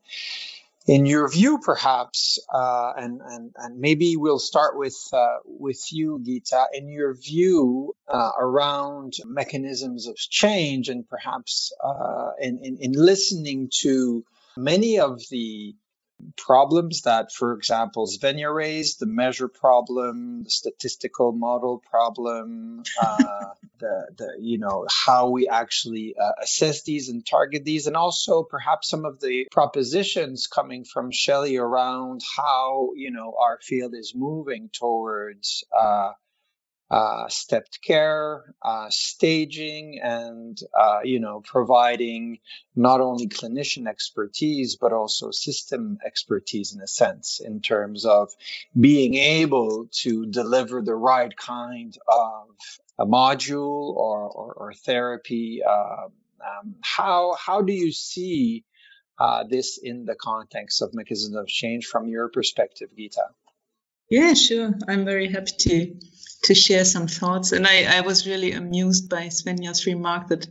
in your view, perhaps, uh, and, and, and maybe we'll start with, uh, with you, Gitta, in your view uh, around mechanisms of change and perhaps uh, in, in, in listening to many of the problems that, for example, Svenja raised, the measure problem, the statistical model problem, uh, the, the, you know, how we actually uh, assess these and target these, and also perhaps some of the propositions coming from Shelley around how, you know, our field is moving towards uh, uh, stepped care, uh, staging, and uh, you know providing not only clinician expertise but also system expertise in a sense in terms of being able to deliver the right kind of a module or, or, or therapy. Um, um, how how do you see uh, this in the context of mechanisms of change from your perspective, Gitta? Yeah, sure. I'm very happy to to share some thoughts. And I, I was really amused by Svenja's remark that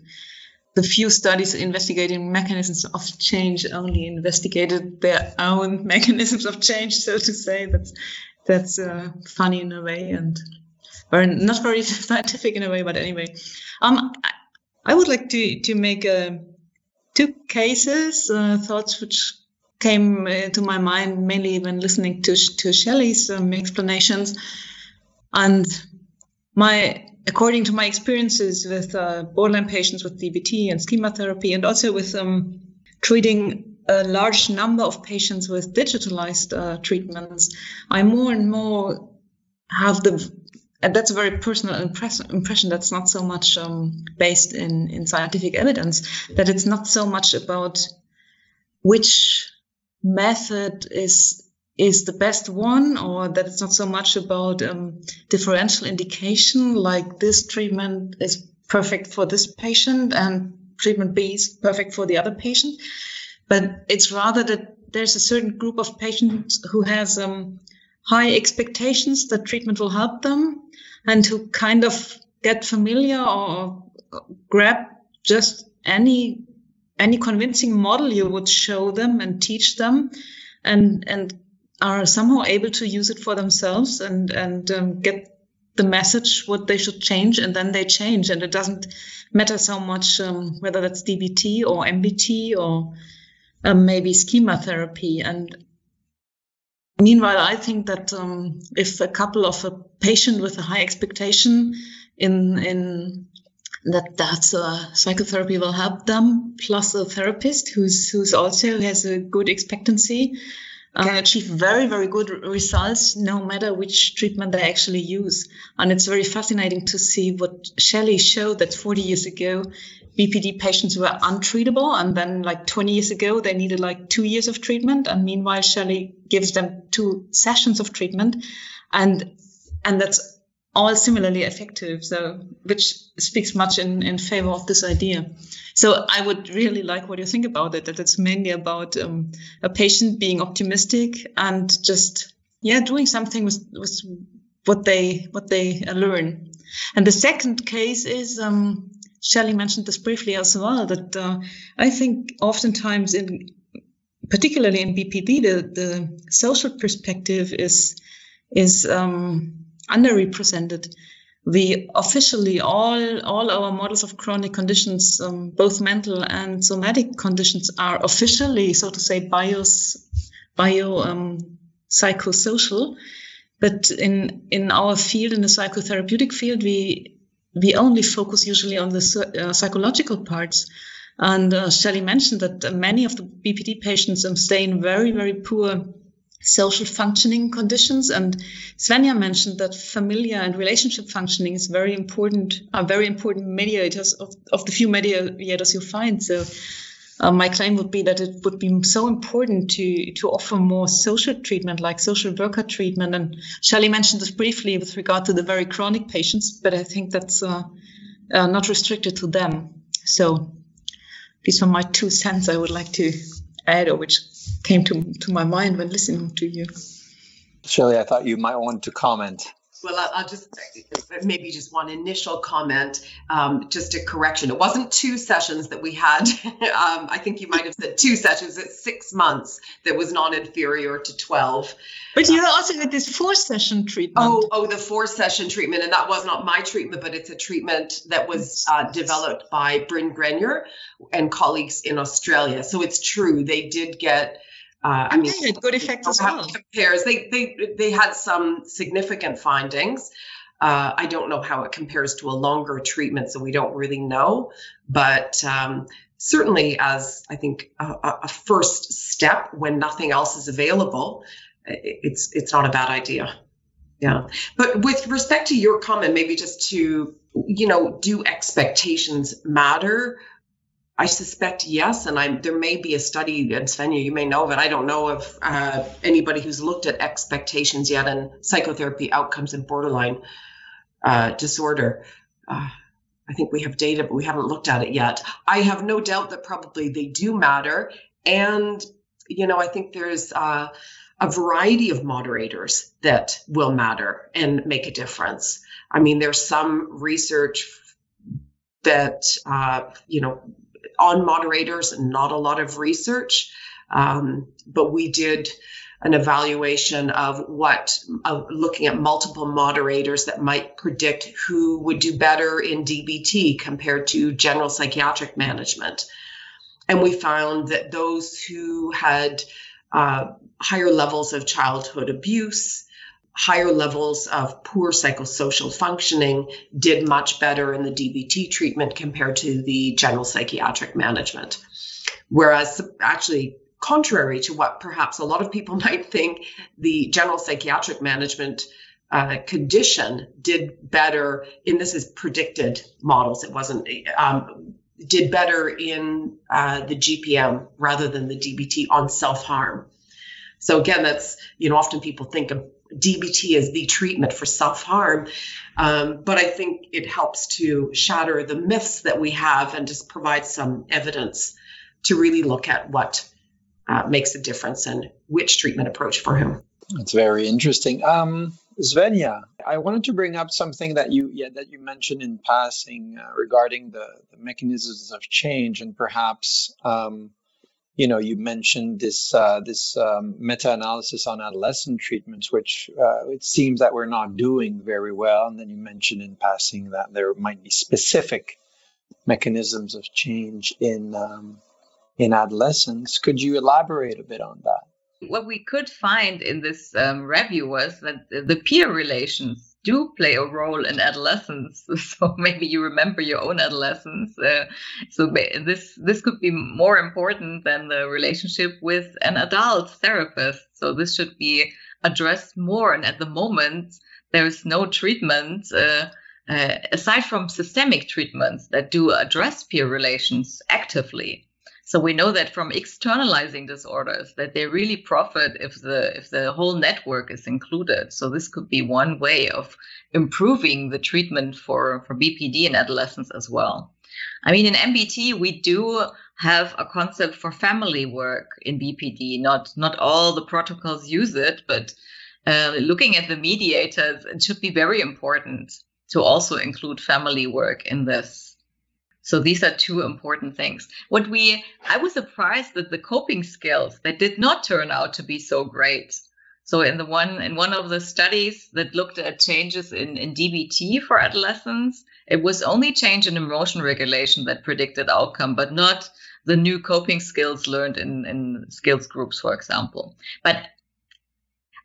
the few studies investigating mechanisms of change only investigated their own mechanisms of change, so to say. That's that's uh, funny in a way, and or not very scientific in a way, but anyway. Um, I, I would like to to make uh, two cases, uh, thoughts which came uh, to my mind mainly when listening to to Shelley's um, explanations, and my according to my experiences with uh, borderline patients with DBT and schema therapy, and also with um, treating a large number of patients with digitalized uh, treatments, I more and more have the and that's a very personal impress- impression. That's not so much um, based in, in scientific evidence that it's not so much about which method is is the best one or that it's not so much about um, differential indication like this treatment is perfect for this patient and treatment b is perfect for the other patient. But it's rather that there's a certain group of patients who has um, high expectations that treatment will help them and who kind of get familiar or grab just any any convincing model you would show them and teach them and and are somehow able to use it for themselves and and um, get the message what they should change and then they change. And it doesn't matter so much um, whether that's dbt or mbt or um, maybe schema therapy. And meanwhile i think that um, if a couple of a patient with a high expectation in in that that's a psychotherapy will help them plus a therapist who's who's also has a good expectancy. Uh, achieve very very good results no matter which treatment they actually use. And it's very fascinating to see what shelley showed that 40 years ago bpd patients were untreatable and then like 20 years ago they needed like two years of treatment. And meanwhile shelley gives them two sessions of treatment. And and that's all similarly effective. So, which speaks much in, in favor of this idea. So, I would really like what you think about it. That it's mainly about um, a patient being optimistic and just yeah doing something with, with what they what they learn. And the second case is um, Shelley mentioned this briefly as well. That uh, I think oftentimes in particularly in BPD, the, the social perspective is is um, underrepresented. We officially all all our models of chronic conditions, um, both mental and somatic conditions, are officially, so to say, bios bio um, psychosocial. But in in our field, in the psychotherapeutic field, we we only focus usually on the uh, psychological parts. And uh, Shelley mentioned that many of the BPD patients um, stay in very, very poor social functioning conditions. And Svenja mentioned that familiar and relationship functioning is very important, are very important mediators of, of the few mediators you find. So uh, my claim would be that it would be so important to to offer more social treatment, like social worker treatment. And Shelley mentioned this briefly with regard to the very chronic patients, but I think that's uh, uh, not restricted to them. So these are my two cents I would like to add, or which came to, to my mind when listening to you. Shelley, I thought you might want to comment. Well, I'll just maybe just one initial comment, um, just a correction. It wasn't two sessions that we had. um, I think you might have said two sessions. It's six months that was non inferior to 12. But you also had this four session treatment. Oh, oh, the four session treatment. And that was not my treatment, but it's a treatment that was uh, developed by Brin Grenyer and colleagues in Australia. So it's true. They did get uh, I mean, they had good effect as well. Compares. They they they had some significant findings. Uh, I don't know how it compares to a longer treatment, so we don't really know. But um, certainly, as I think a, a, first step when nothing else is available, it's it's not a bad idea. Yeah. But with respect to your comment, maybe just to you know, do expectations matter? I suspect yes, and I'm, there may be a study, and Svenja, you may know of it. I don't know of uh, anybody who's looked at expectations yet in psychotherapy outcomes in borderline uh, disorder. Uh, I think we have data, but we haven't looked at it yet. I have no doubt that probably they do matter, and you know, I think there's uh, a variety of moderators that will matter and make a difference. I mean, there's some research that uh, you know on moderators, not a lot of research, um, but we did an evaluation of what, of looking at multiple moderators that might predict who would do better in DBT compared to general psychiatric management. And we found that those who had uh, higher levels of childhood abuse, higher levels of poor psychosocial functioning did much better in the DBT treatment compared to the general psychiatric management. Whereas, actually, contrary to what perhaps a lot of people might think, the general psychiatric management uh, condition did better in this is predicted models. It wasn't um, did better in uh, the GPM rather than the DBT on self harm. So again, that's you know often people think of DBT as the treatment for self harm, um, but I think it helps to shatter the myths that we have and just provide some evidence to really look at what uh, makes a difference and which treatment approach for whom. That's very interesting. Um, Svenja, I wanted to bring up something that you yeah, that you mentioned in passing uh, regarding the, the, mechanisms of change, and perhaps um, you know you mentioned this uh, this um, meta-analysis on adolescent treatments, which uh, it seems that we're not doing very well, and then you mentioned in passing that there might be specific mechanisms of change in um, in adolescence. Could you elaborate a bit on that? what we could find in this um, review was that the peer relations do play a role in adolescence. So maybe you remember your own adolescence. Uh, so this this could be more important than the relationship with an adult therapist. So this should be addressed more. And at the moment, there is no treatment. Uh, uh, aside from systemic treatments that do address peer relations actively, so we know that from externalizing disorders that they really profit if the if the whole network is included. So this could be one way of improving the treatment for, for BPD in adolescents as well. I mean, in MBT, we do have a concept for family work in BPD. Not not all the protocols use it, but uh, looking at the mediators, it should be very important to also include family work in this. So these are two important things. What we, I was surprised that the coping skills that did not turn out to be so great. So in the one in one of the studies that looked at changes in, in DBT for adolescents, it was only change in emotion regulation that predicted outcome, but not the new coping skills learned in, in skills groups, for example. But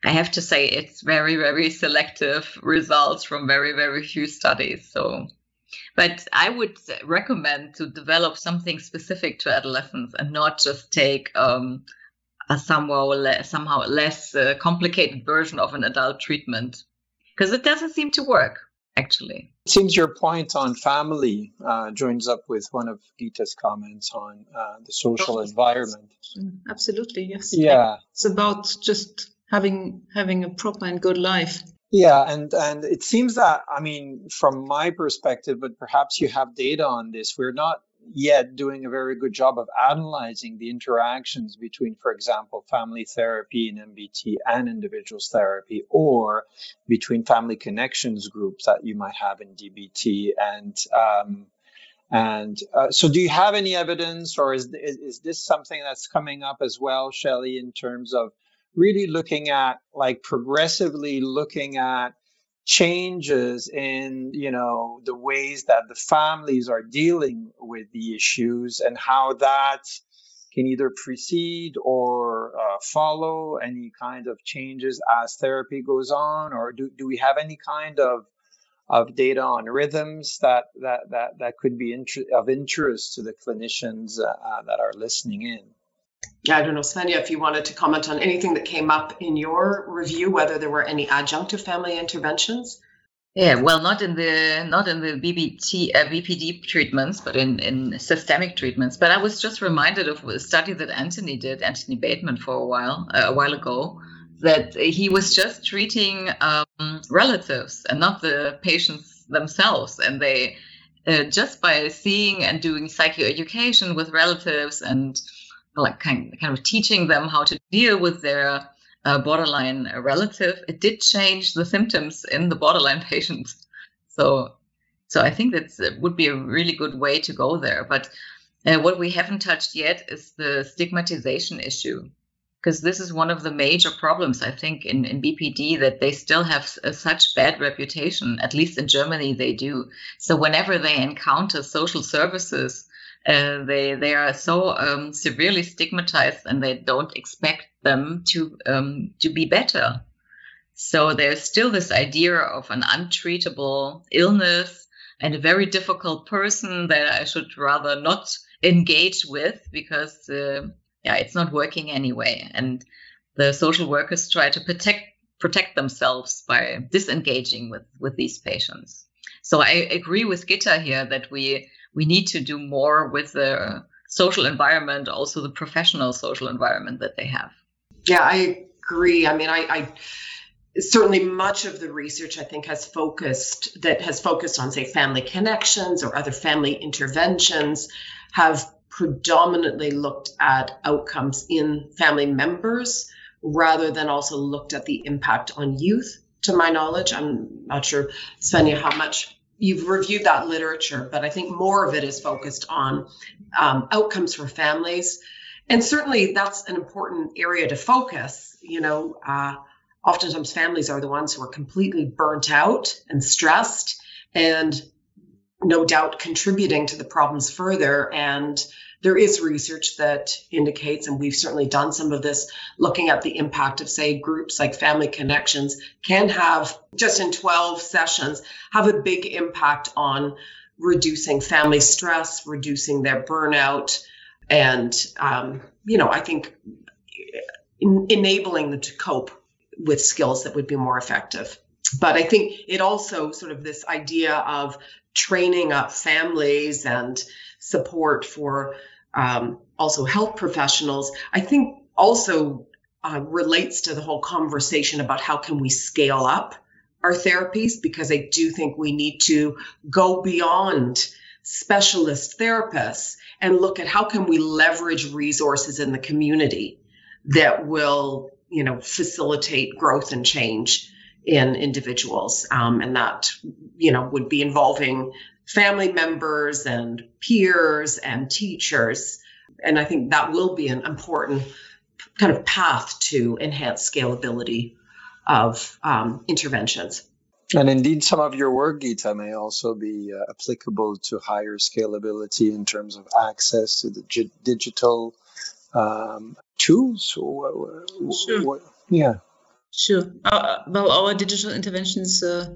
I have to say it's very, very selective results from very, very few studies. So but I would recommend to develop something specific to adolescents and not just take um, a somehow less, somehow less uh, complicated version of an adult treatment because it doesn't seem to work actually. It seems your point on family uh, joins up with one of Gitta's comments on uh, the social environment. Absolutely, yes. Yeah, it's about just having having a proper and good life. Yeah, and and it seems that I mean, from my perspective, but perhaps you have data on this. We're not yet doing a very good job of analyzing the interactions between, for example, family therapy and MBT and individuals therapy, or between family connections groups that you might have in DBT and. Um, and uh, so, do you have any evidence, or is, is is this something that's coming up as well, Shelley, in terms of really looking at like progressively looking at changes in you know the ways that the families are dealing with the issues and how that can either precede or uh, follow any kind of changes as therapy goes on or do, do we have any kind of of data on rhythms that that that, that could be inter- of interest to the clinicians uh, uh, that are listening in I don't know, Svenja, if you wanted to comment on anything that came up in your review, whether there were any adjunctive family interventions. Yeah, well, not in the not in the BBT uh, BPD treatments, but in in systemic treatments. But I was just reminded of a study that Anthony did, Anthony Bateman, for a while uh, a while ago, that he was just treating um, relatives and not the patients themselves, and they uh, just by seeing and doing psychoeducation with relatives and like kind, kind of teaching them how to deal with their uh, borderline relative, it did change the symptoms in the borderline patients. So, so I think that would be a really good way to go there. But uh, what we haven't touched yet is the stigmatization issue, because this is one of the major problems I think in, in BPD that they still have a, such bad reputation. At least in Germany, they do. So whenever they encounter social services uh, they they are so um, severely stigmatized, and they don't expect them to um, to be better. So there's still this idea of an untreatable illness and a very difficult person that I should rather not engage with because uh, yeah, it's not working anyway. And the social workers try to protect protect themselves by disengaging with, with these patients. So I agree with Gitta here that we we need to do more with the social environment, also the professional social environment that they have. Yeah, I agree. I mean, I, I certainly much of the research I think has focused that has focused on say family connections or other family interventions have predominantly looked at outcomes in family members rather than also looked at the impact on youth to my knowledge i'm not sure svenja how much you've reviewed that literature but i think more of it is focused on um, outcomes for families. And certainly that's an important area to focus you know uh, oftentimes families are the ones who are completely burnt out and stressed and no doubt contributing to the problems further. And there is research that indicates, and we've certainly done some of this, looking at the impact of, say, groups like Family Connections can have, just in 12 sessions, have a big impact on reducing family stress, reducing their burnout, and, um, you know, I think in, enabling them to cope with skills that would be more effective. But I think it also sort of this idea of training up families and support for um, also health professionals, I think also uh, relates to the whole conversation about how can we scale up our therapies because I do think we need to go beyond specialist therapists and look at how can we leverage resources in the community that will you know facilitate growth and change in individuals um, and that you know would be involving family members and peers and teachers. And I think that will be an important kind of path to enhance scalability of um, interventions. And indeed, some of your work, Gitta, may also be uh, applicable to higher scalability in terms of access to the g- digital um, tools. Sure. yeah. Sure. Uh, well, our digital interventions uh,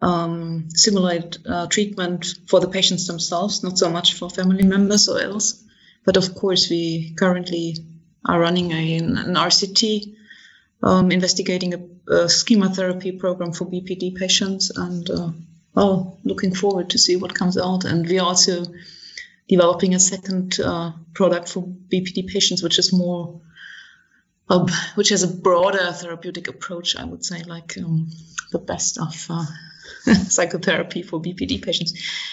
um, simulate uh, treatment for the patients themselves, not so much for family members or else. But of course, we currently are running a, an RCT um, investigating a, a, schema therapy program for BPD patients, and uh, well, looking forward to see what comes out. And we are also developing a second uh, product for BPD patients, which is more, which has a broader therapeutic approach, I would say, like um, the best of uh, psychotherapy for BPD patients.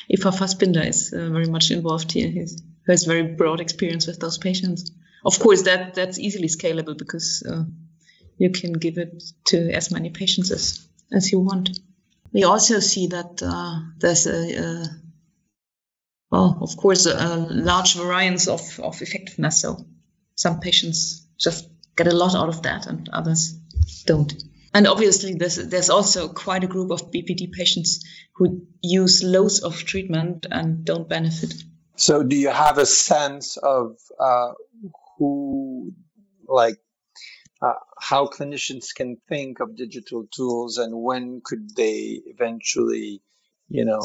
Eva Fassbinder is uh, very much involved here. He has very broad experience with those patients. Of course, that that's easily scalable because uh, you can give it to as many patients as as you want. We also see that uh, there's a, a, well, of course, a, a large variance of, of effectiveness. So some patients just get a lot out of that, and others don't. And obviously, there's, there's also quite a group of BPD patients who use loads of treatment and don't benefit. So, do you have a sense of uh, who, like, uh, how clinicians can think of digital tools and when could they eventually, you know,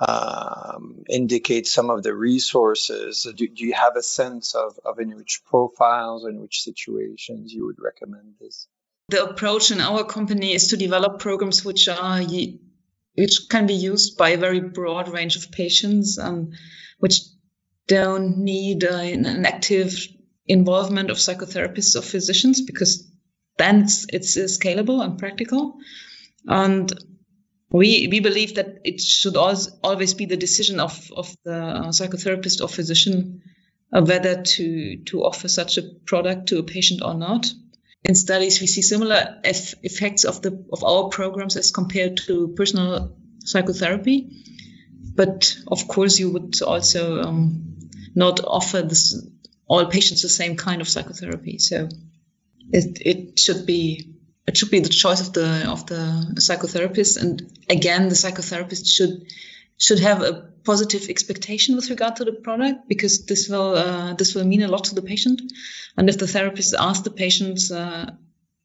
um, indicate some of the resources? Do, do, you have a sense of, of in which profiles, in which situations you would recommend this? the approach in our company is to develop programs which are which can be used by a very broad range of patients and which don't need uh, an active involvement of psychotherapists or physicians because then it's, it's scalable and practical and we we believe that it should always be the decision of of the uh, psychotherapist or physician uh, whether to to offer such a product to a patient or not in studies, we see similar eff- effects of the of our programs as compared to personal psychotherapy. But of course, you would also um, not offer this all patients the same kind of psychotherapy. So it it should be it should be the choice of the of the psychotherapist. And again, the psychotherapist should should have a positive expectation with regard to the product because this will uh, this will mean a lot to the patient. And if the therapist asks the patients uh,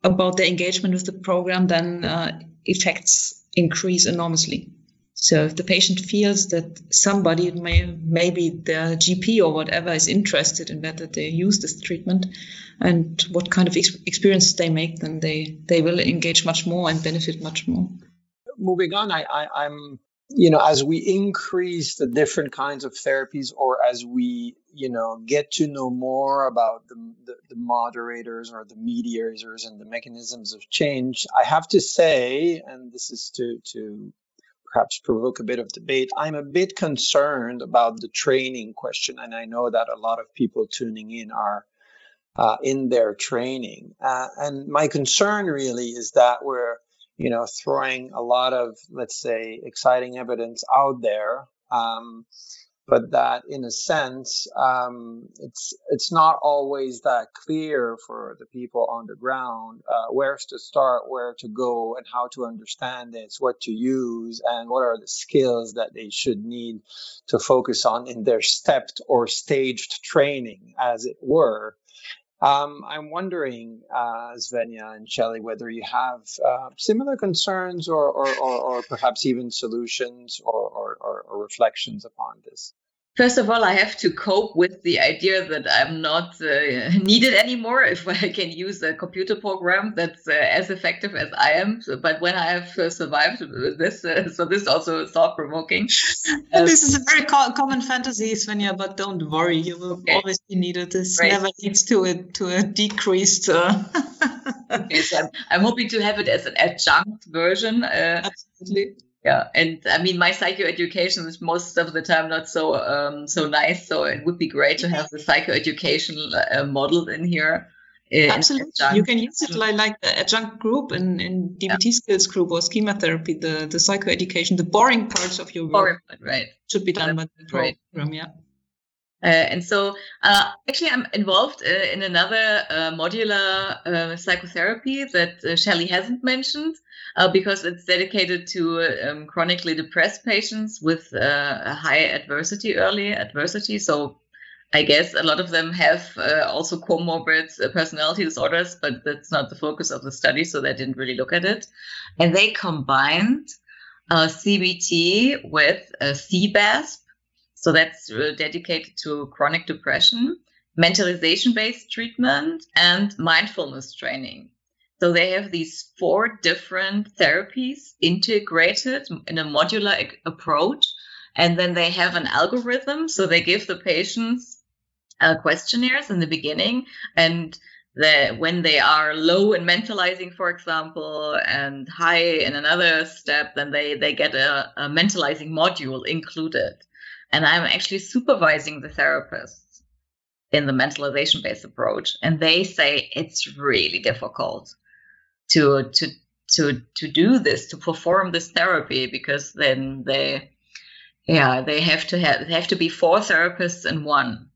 about their engagement with the program, then uh, effects increase enormously. So if the patient feels that somebody, may, maybe their GP or whatever, is interested in whether they use this treatment and what kind of ex- experiences they make, then they, they will engage much more and benefit much more. Moving on, I, I, I'm you know as we increase the different kinds of therapies or as we you know get to know more about the, the, the, moderators or the mediators and the mechanisms of change i have to say and this is to to perhaps provoke a bit of debate i'm a bit concerned about the training question and i know that a lot of people tuning in are uh, in their training uh, and my concern really is that we're you know, throwing a lot of, let's say, exciting evidence out there. Um, but that, in a sense, um, it's it's not always that clear for the people on the ground uh, where to start, where to go, and how to understand this, what to use, and what are the skills that they should need to focus on in their stepped or staged training, as it were. Um, I'm wondering, uh, and Shelley, whether you have uh, similar concerns or, or, or, or, perhaps even solutions or reflections upon this. First of all, I have to cope with the idea that I'm not uh, needed anymore if I can use a computer program that's uh, as effective as I am. So, but when I have uh, survived this, uh, so this also thought provoking. this is a very co- common fantasy, Svenja, but don't worry, you will okay. always be needed. This right. never leads to a to a decreased. Uh, okay, so I'm, I'm, hoping to have it as an adjunct version. Uh, Absolutely yeah. And i mean my psychoeducation is most of the time not so um, so nice. So it would be great to have the psychoeducation uh, model in here. In absolutely. adjunct. you can use it like, like the adjunct group in, in dbt yeah. skills group or schema therapy the the psychoeducation the boring parts of your work boring, right. should be done by the program yeah and so, uh, actually, I'm involved uh, in another uh, modular uh, psychotherapy that uh, Shelley hasn't mentioned because it's dedicated to um, chronically depressed patients with a high adversity, early adversity. So, I guess a lot of them have also comorbid personality disorders, but that's not the focus of the study, so they didn't really look at it. And they combined CBT with CBASP so that's uh, dedicated to chronic depression, mentalization based treatment, and mindfulness training. So they have these four different therapies integrated in a modular approach. And then they have an algorithm. So they give the patients uh, questionnaires in the beginning and the, when they are low in mentalizing, for example, and high in another step, then they, they get a, a mentalizing module included and I'm actually supervising the therapists in the mentalization based approach. And they say it's really difficult to to to to do this, to perform this therapy, because then they yeah, they have to have have to be four therapists in one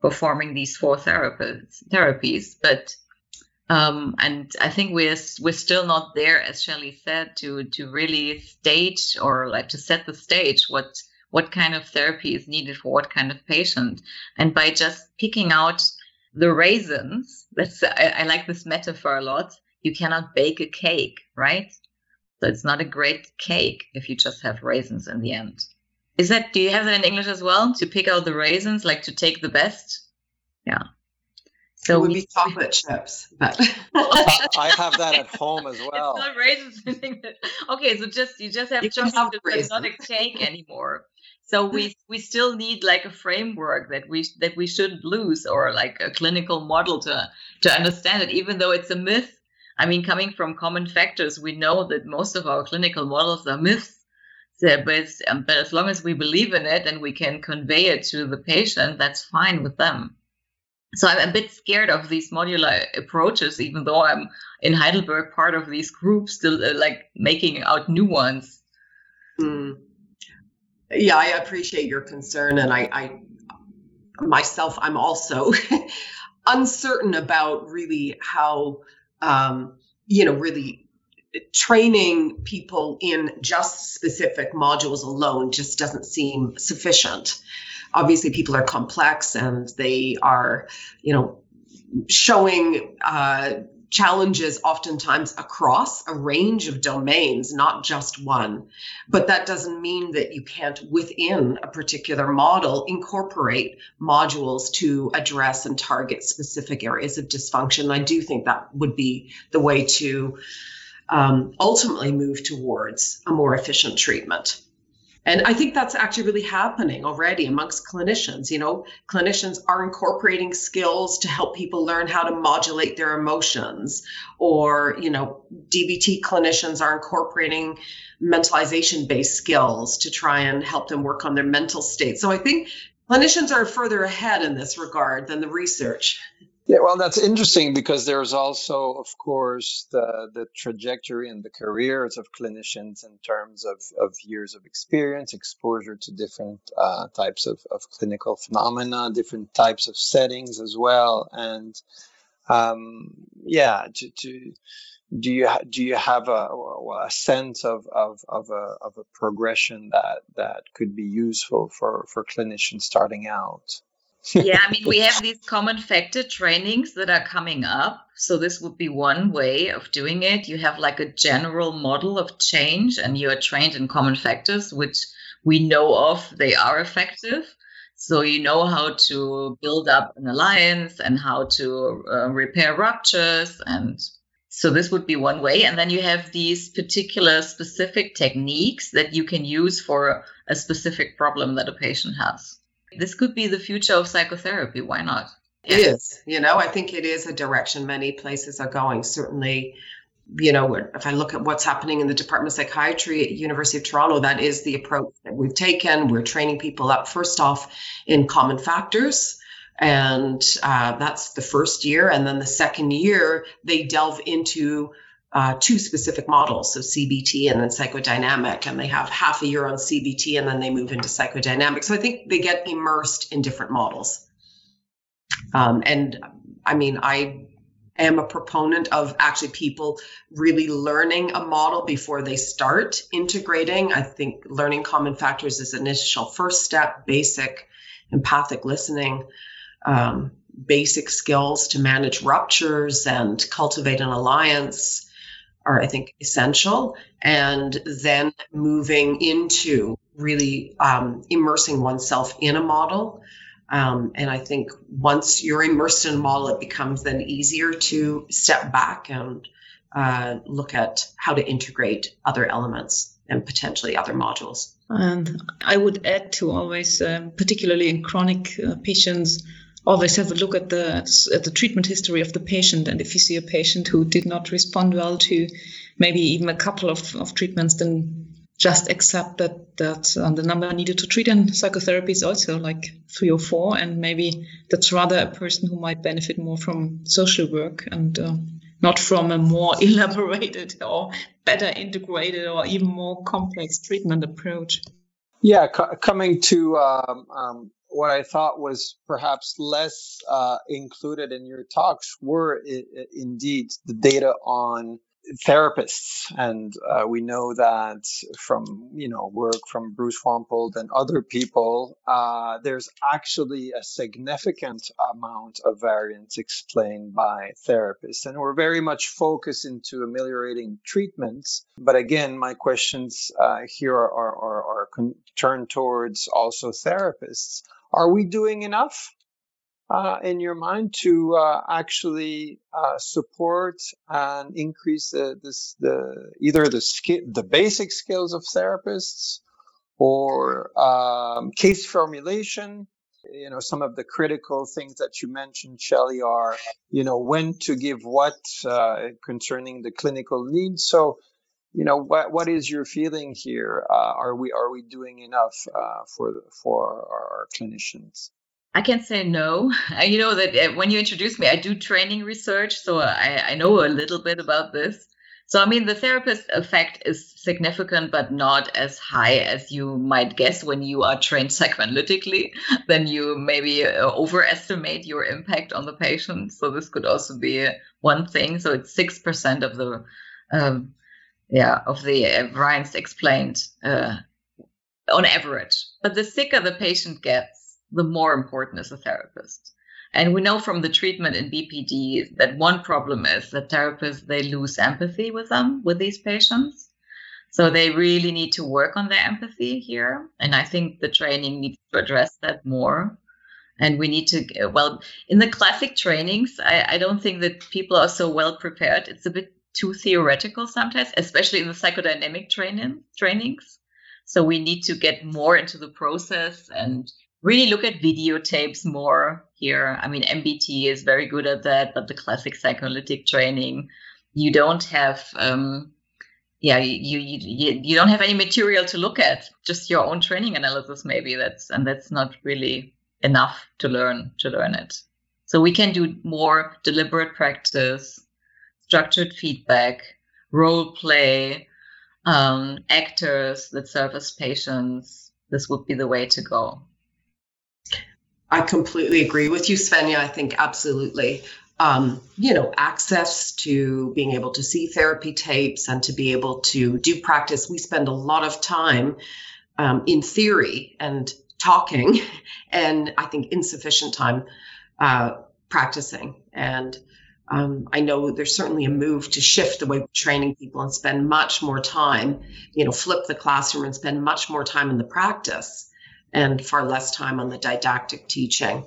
performing these four therapies therapies. But um, and I think we're we're still not there, as Shelley said, to to really stage or like to set the stage what what kind of therapy is needed for what kind of patient. And by just picking out the raisins, that's I, I like this metaphor a lot. You cannot bake a cake, right? So it's not a great cake if you just have raisins in the end. Is that do you have that in English as well? To pick out the raisins, like to take the best? Yeah. So it would we, be chocolate chips, but I have that at home as well. It's not raisins. okay, so just you just have you chocolate chips, not a cake anymore so we we still need like a framework that we that we shouldn't lose or like a clinical model to to understand it even though it's a myth. I mean coming from common factors we know that most of our clinical models are myths so, but, um, but as long as we believe in it and we can convey it to the patient that's fine with them. So i'm a bit scared of these modular approaches even though i'm in heidelberg part of these groups still uh, like making out new ones. Mm yeah, I appreciate your concern, and I, I myself, I'm also uncertain about really how, um, you know, really training people in just specific modules alone just doesn't seem sufficient. Obviously, people are complex and they are, you know, showing uh, challenges oftentimes across a range of domains, not just one. But that doesn't mean that you can't, within a particular model, incorporate modules to address and target specific areas of dysfunction. I do think that would be the way to um, ultimately move towards a more efficient treatment. And I think that's actually really happening already amongst clinicians. You know, clinicians are incorporating skills to help people learn how to modulate their emotions, or, you know, DBT clinicians are incorporating mentalization based skills to try and help them work on their mental state. So I think clinicians are further ahead in this regard than the research. Yeah, well, that's interesting because there's also, of course, the the trajectory and the careers of clinicians in terms of, of years of experience, exposure to different uh, types of, of clinical phenomena, different types of settings as well, and um, yeah, to, to do you do you have a, a sense of, of, of a of a progression that that could be useful for for clinicians starting out? Yeah, I mean, we have these common factor trainings that are coming up. So, this would be one way of doing it. You have like a general model of change, and you are trained in common factors, which we know of, they are effective. So, you know how to build up an alliance and how to uh, repair ruptures. And so, this would be one way. And then you have these particular specific techniques that you can use for a specific problem that a patient has this could be the future of psychotherapy. Why not? It is. You know, I think it is a direction many places are going. Certainly, you know, if I look at what's happening in the Department of Psychiatry at University of Toronto, that is the approach that we've taken. We're training people up first off in common factors. And uh, that's the first year. And then the second year, they delve into uh, two specific models, so CBT and then psychodynamic, and they have half a year on CBT and then they move into psychodynamic. So I think they get immersed in different models. Um, and I mean, I am a proponent of actually people really learning a model before they start integrating. I think learning common factors is an initial first step, basic empathic listening. Um, basic skills to manage ruptures and cultivate an alliance are, I think, essential. And then moving into really um, immersing oneself in a model. Um, and I think once you're immersed in a model, it becomes then easier to step back and uh, look at how to integrate other elements and potentially other modules. And I would add to always, um, particularly in chronic uh, patients, always have a look at the at the treatment history of the patient. And if you see a patient who did not respond well to maybe even a couple of, of treatments then just accept that that uh, the number needed to treat in psychotherapy is also like three or four. And maybe that's rather a person who might benefit more from social work and uh, not from a more elaborated or better integrated or even more complex treatment approach. Yeah, coming to um, um, what I thought was perhaps less uh, included in your talks were I- indeed the data on therapists, and uh, we know that from you know work from Bruce Wampold and other people, uh, there's actually a significant amount of variance explained by therapists, and we're very much focused into ameliorating treatments. But again, my questions uh, here are, are, are, are turned towards also therapists. Are we doing enough? uh, in your mind to uh, actually uh, support and increase the, this, the either the skill, the basic skills of therapists or um, case formulation. You know, some of the critical things that you mentioned, Shelley, are you know when to give what uh, concerning the clinical needs. So, you know, what what is your feeling here? Uh, are we are we doing enough uh, for for our clinicians? I can't say no. You know that uh, when you introduced me, I do training research, so I, I know a little bit about this. So, I mean, the therapist effect is significant, but not as high as you might guess when you are trained psychoanalytically. Then you maybe uh, overestimate your impact on the patient. So, this could also be one thing. So, it's 6% of the, um, yeah, of the uh, variance explained uh, on average. But the sicker the patient gets, the more important is a therapist. And we know from the treatment in BPD that one problem is that therapists they lose empathy with them with these patients. So they really need to work on their empathy here. And I think the training needs to address that more. And we need to, well, in the classic trainings, I, I don't think that people are so well prepared. It's a bit too theoretical sometimes, especially in the psychodynamic training trainings. So we need to get more into the process and really look at videotapes more here. I mean, MBT is very good at that, but the classic psychoanalytic training, you don't have, um, yeah, you, you you don't have any material to look at. Just your own training analysis, maybe that's and that's not really enough to learn to learn it. So we can do more deliberate practice, structured feedback, role play, um, actors that serve as patients. This would be the way to go. I completely agree with you, Svenja. I think absolutely. Um, you know, access to being able to see therapy tapes and to be able to do practice. We spend a lot of time um, in theory and talking, and I think insufficient time uh, practicing. And um, I know there's certainly a move to shift the way we're training people and spend much more time, you know, flip the classroom and spend much more time in the practice and far less time on the didactic teaching.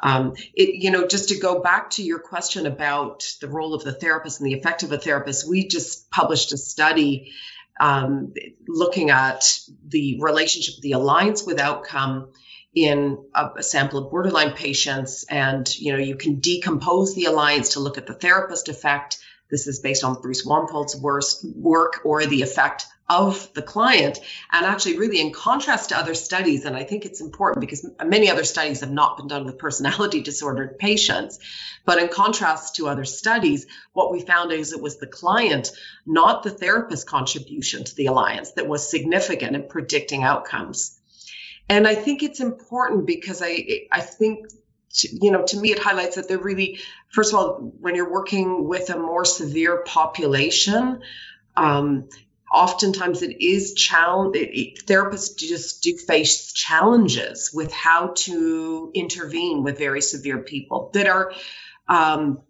Um, it, you know, just to go back to your question about the role of the therapist and the effect of a therapist, we just published a study um, looking at the relationship, the alliance with outcome in a, sample of borderline patients and you know you can decompose the alliance to look at the therapist effect. This is based on bruce wampold's work or the effect of the client. And actually really in contrast to other studies and i think it's important because many other studies have not been done with personality disordered patients but in contrast to other studies what we found is it was the client not the therapist contribution to the alliance that was significant in predicting outcomes and I think it's important because I I think you know to me it highlights that they're really first of all when you're working with a more severe population. Um, oftentimes it is challenge therapists just do face challenges with how to intervene with very severe people that are um,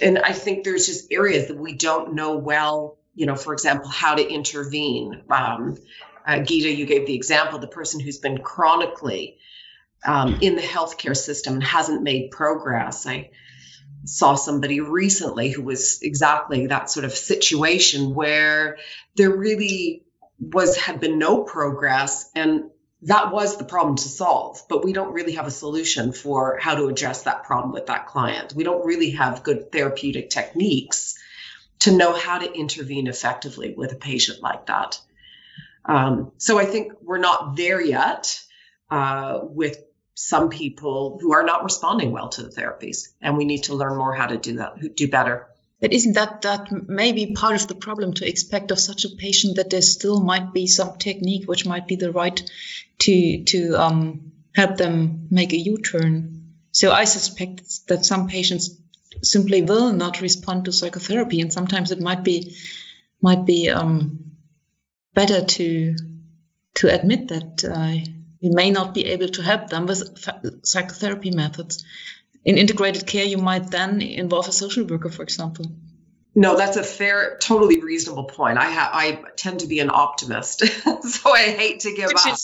and i think there's just areas that we don't know well you know for example how to intervene um, uh, Gitta, you gave the example the person who's been chronically um, in the healthcare system and hasn't made progress. I saw somebody recently who was exactly that sort of situation where there really was had been no progress and that was the problem to solve but we don't really have a solution for how to address that problem with that client we don't really have good therapeutic techniques to know how to intervene effectively with a patient like that um, so I think we're not there yet uh, with some people who are not responding well to the therapies, and we need to learn more how to do that, do better. But isn't that that maybe part of the problem to expect of such a patient that there still might be some technique which might be the right to to um, help them make a U-turn? So I suspect that some patients simply will not respond to psychotherapy, and sometimes it might be might be um, better to to admit that uh, we may not be able to help them with psychotherapy methods. In integrated care, you might then involve a social worker, for example. No, that's a fair, totally reasonable point. I ha- I tend to be an optimist, so I hate to give which up.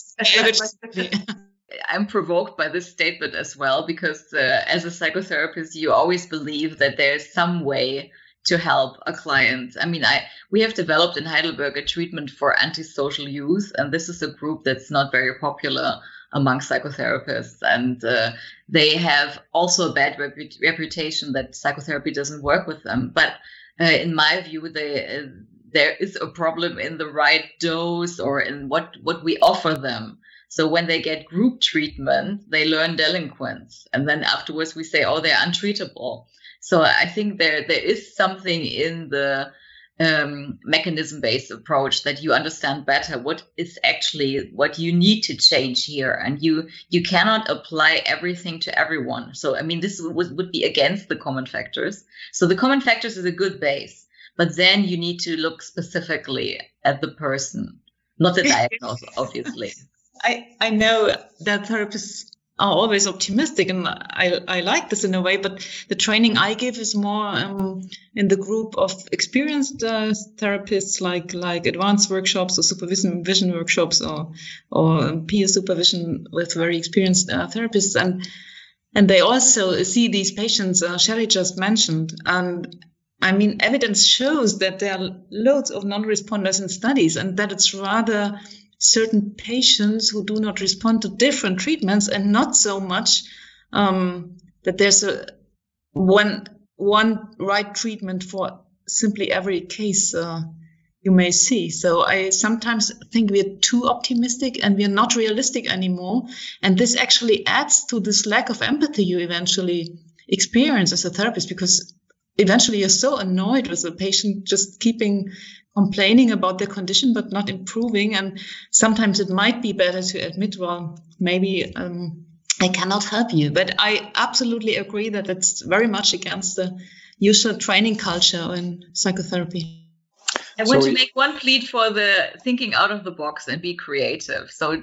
Is, I'm provoked by this statement as well because uh, as a psychotherapist, you always believe that there's some way to help a client. I mean, I we have developed in Heidelberg a treatment for antisocial youth, and this is a group that's not very popular among psychotherapists, and uh, they have also a bad repu- reputation that psychotherapy doesn't work with them. But uh, in my view, they, uh, there is a problem in the right dose or in what what we offer them. So when they get group treatment, they learn delinquents, and then afterwards we say, "Oh, they're untreatable." So I think there there is something in the um, mechanism based approach that you understand better what is actually what you need to change here. And you you cannot apply everything to everyone. So i mean this would, would be against the common factors. So the common factors is a good base but then you need to look specifically at the person not the diagnosis obviously. I i know that therapists are always optimistic, and I, I like this in a way. But the training I give is more um, in the group of experienced uh, therapists, like like advanced workshops or supervision vision workshops or or peer supervision with very experienced uh, therapists, and and they also see these patients uh, Shelley just mentioned, and I mean evidence shows that there are loads of non-responders in studies, and that it's rather certain patients who do not respond to different treatments and not so much um, that there's a one one right treatment for simply every case uh, you may see. So I sometimes think we're too optimistic and we're not realistic anymore. And this actually adds to this lack of empathy you eventually experience as a therapist because eventually you're so annoyed with the patient just keeping complaining about their condition but not improving. And sometimes it might be better to admit, well, maybe um, I cannot help you. But I absolutely agree that it's very much against the usual training culture in psychotherapy. I want so to make one plea for the thinking out of the box and be creative. So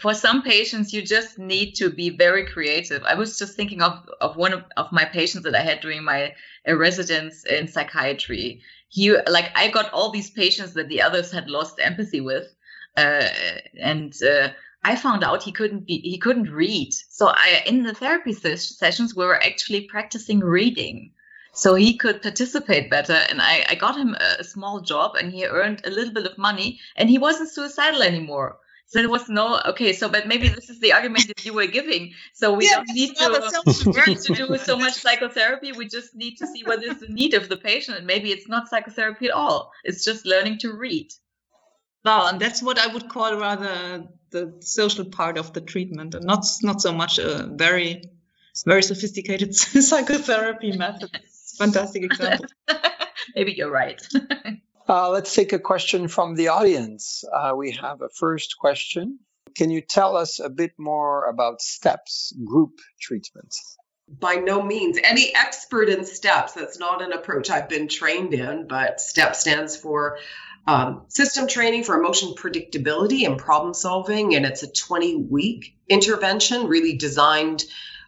for some patients, you just need to be very creative. I was just thinking of, of one of, of my patients that I had during my uh, residence in psychiatry he like I got all these patients that the others had lost empathy with, uh, and uh, I found out he couldn't be he couldn't read. So I in the therapy ses- sessions we were actually practicing reading, so he could participate better. And I I got him a, a small job, and he earned a little bit of money, and he wasn't suicidal anymore. So there was no okay. So, but maybe this is the argument that you were giving. So we yeah, don't need to to do so much psychotherapy. We just need to see what is the need of the patient, and maybe it's not psychotherapy at all. It's just learning to read. Well, and that's what I would call rather the social part of the treatment, and not not so much a very very sophisticated psychotherapy method. Fantastic example. maybe you're right. Uh, let's take a question from the audience. Uh, we have a first question. Can you tell us a bit more about STEPPS group treatment? By no means any expert in STEPPS. That's not an approach I've been trained in, but STEP stands for um, System Training for Emotion Predictability and Problem Solving. And it's a 20 week intervention really designed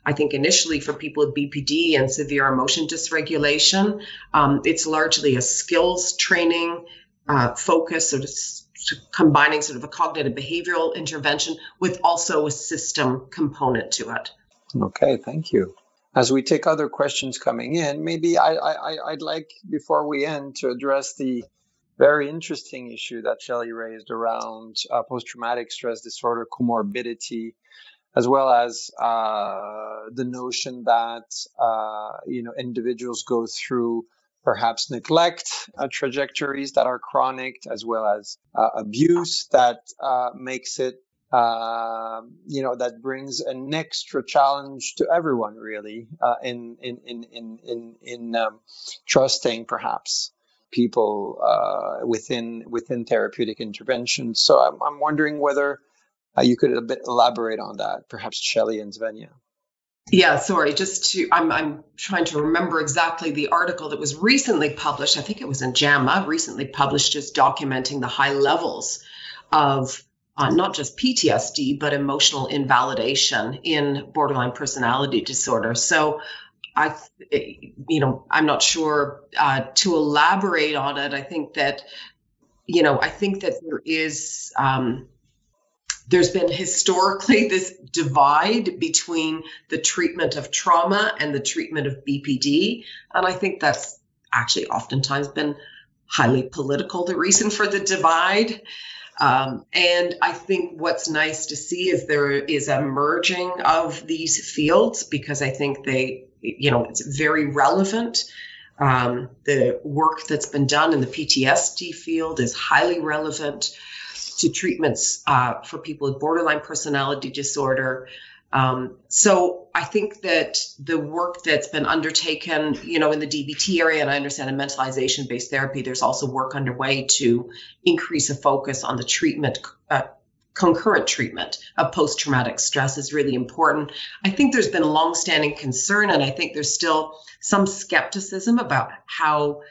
I think initially for people with BPD and severe emotion dysregulation, um, it's largely a skills training uh, focus, sort of combining sort of a cognitive behavioral intervention with also a system component to it. Okay, thank you. As we take other questions coming in, maybe I, I, I'd like, before we end, to address the very interesting issue that Shelley raised around uh, post traumatic stress disorder comorbidity as well as uh, the notion that uh, you know individuals go through perhaps neglect uh, trajectories that are chronic, as well as uh, abuse that uh, makes it um, you know that brings an extra challenge to everyone really uh, in in in in in, in um, trusting perhaps people within within therapeutic interventions. So I'm, I'm wondering whether uh, you could a bit elaborate on that, perhaps Shelley and Svenja. Yeah, sorry, just to, I'm, I'm trying to remember exactly the article that was recently published. I think it was in JAMA, recently published, just documenting the high levels of uh, not just PTSD, but emotional invalidation in borderline personality disorder. So I, you know, I'm not sure uh, to elaborate on it. I think that, you know, I think that there is, um, there's been historically this divide between the treatment of trauma and the treatment of BPD. And I think that's actually oftentimes been highly political, the reason for the divide. Um, and I think what's nice to see is there is a merging of these fields because I think they, you know, it's very relevant. Um, the work that's been done in the PTSD field is highly relevant to treatments uh, for people with borderline personality disorder. Um, so I think that the work that's been undertaken, you know, in the DBT area, and I understand in mentalization-based therapy, there's also work underway to increase a focus on the treatment, uh, concurrent treatment of post-traumatic stress is really important. I think there's been a long-standing concern, and I think there's still some skepticism about how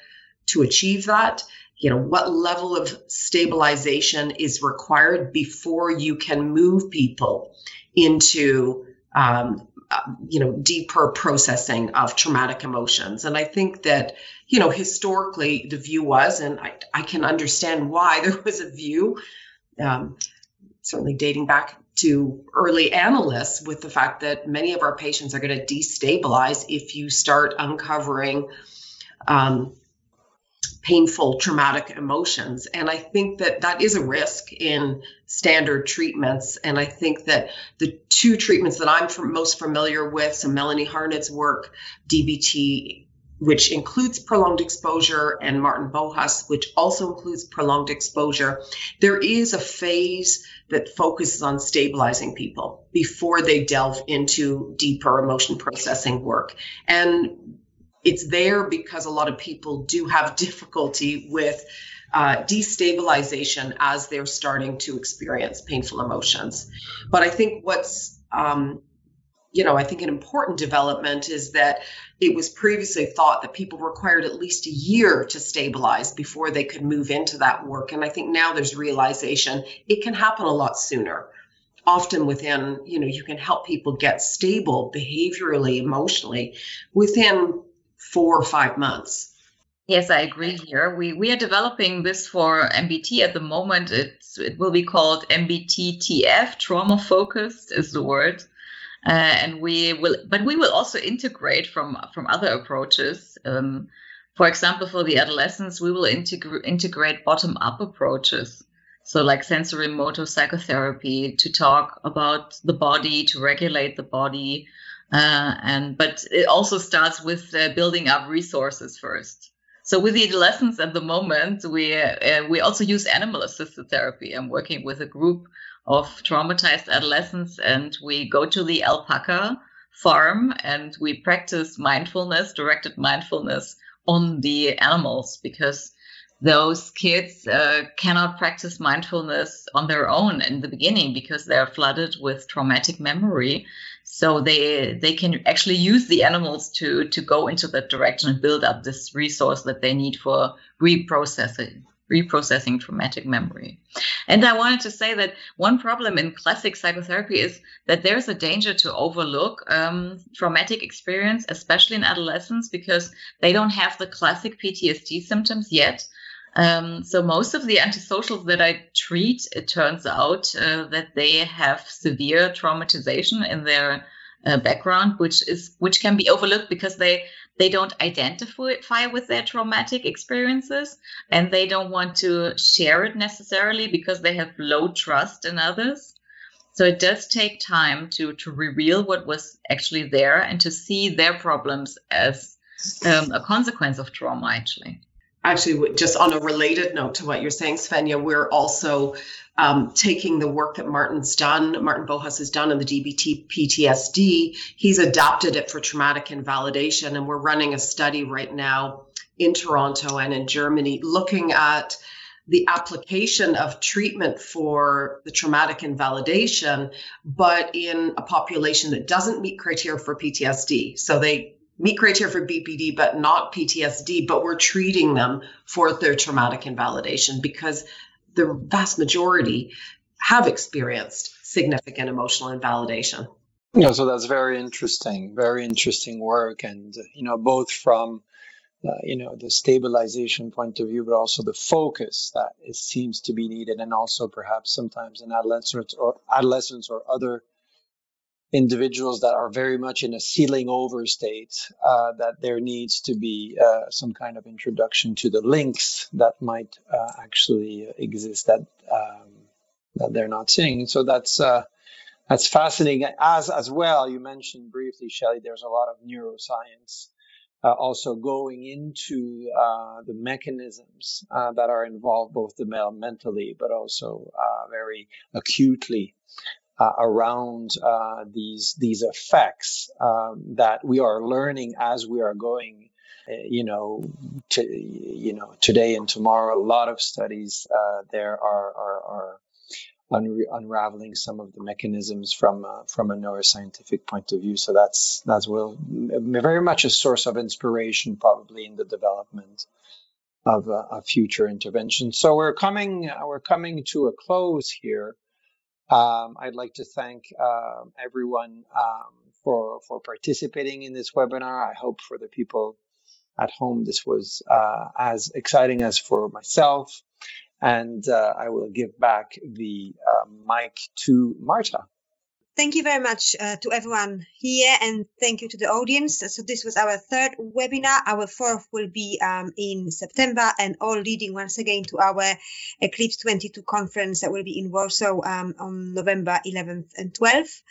to achieve that you know what level of stabilization is required before you can move people into um, uh, you know, deeper processing of traumatic emotions. And I think that, you know, historically the view was, and I, I can understand why there was a view, um, certainly dating back to early analysts, with the fact that many of our patients are going to destabilize if you start uncovering um, painful, traumatic emotions. And I think that that is a risk in standard treatments. And I think that the two treatments that I'm most familiar with, so Melanie Harned's work, DBT, which includes prolonged exposure, and Martin Bohus, which also includes prolonged exposure, there is a phase that focuses on stabilizing people before they delve into deeper emotion processing work. And it's there because a lot of people do have difficulty with uh, destabilization as they're starting to experience painful emotions. But I think what's, um, you know, I think an important development is that it was previously thought that people required at least a year to stabilize before they could move into that work. And I think now there's realization it can happen a lot sooner often within you know you can help people get stable behaviorally emotionally within four or five months. Yes, I agree here. We we are developing this for MBT at the moment. It's it will be called MBTTF, trauma focused is the word. Uh, and we will, but we will also integrate from from other approaches. Um, for example, for the adolescents, we will integra- integrate bottom up approaches. So, like sensorimotor psychotherapy to talk about the body, to regulate the body, uh, and but it also starts with uh, building up resources first. So with the adolescents at the moment, we uh, we also use animal assisted therapy. I'm working with a group of traumatized adolescents, and we go to the alpaca farm and we practice mindfulness, directed mindfulness on the animals because those kids uh, cannot practice mindfulness on their own in the beginning because they're flooded with traumatic memory so they they can actually use the animals to to go into that direction and build up this resource that they need for reprocessing reprocessing traumatic memory. And I wanted to say that one problem in classic psychotherapy is that there's a danger to overlook um, traumatic experience, especially in adolescents, because they don't have the classic PTSD symptoms yet. Um, so most of the antisocials that I treat, it turns out uh, that they have severe traumatization in their uh, background, which is which can be overlooked because they they don't identify with their traumatic experiences and they don't want to share it necessarily because they have low trust in others. So it does take time to to reveal what was actually there and to see their problems as um, a consequence of trauma, actually actually just on a related note to what you're saying svenja we're also um, taking the work that martin's done martin bohus has done in the dbt ptsd he's adapted it for traumatic invalidation and we're running a study right now in toronto and in germany looking at the application of treatment for the traumatic invalidation, but in a population that doesn't meet criteria for PTSD. So they meet criteria for BPD, but not PTSD, but we're treating them for their traumatic invalidation because the vast majority have experienced significant emotional invalidation. Yeah, so that's very interesting, very interesting work, and you know, both from uh, you know the stabilization point of view, but also the focus that it seems to be needed, and also perhaps sometimes in adolescents or adolescents or other individuals that are very much in a sealing over state, uh, that there needs to be uh, some kind of introduction to the links that might uh, actually exist that um, that they're not seeing. So that's uh, that's fascinating. As as well, you mentioned briefly, Shelley. There's a lot of neuroscience. Uh, also going into uh, the mechanisms that are involved both the male mentally but also very acutely uh, around uh, these these effects um, that we are learning as we are going. Uh, you know, to, you know, today and tomorrow, a lot of studies uh, there are are, are unre- unraveling some of the mechanisms from uh, from a neuroscientific point of view. So that's that's well, very much a source of inspiration, probably in the development of a, a future intervention. So we're coming we're coming to a close here. Um, I'd like to thank um, everyone um, for for participating in this webinar. I hope for the people at home this was uh, as exciting as for myself. And uh, I will give back the uh, mic to Marta. Thank you very much uh, to everyone here and thank you to the audience. So this was our third webinar. Our fourth will be um, in September and all leading once again to our Eclipse 22 conference that will be in Warsaw um, on November 11th and 12th.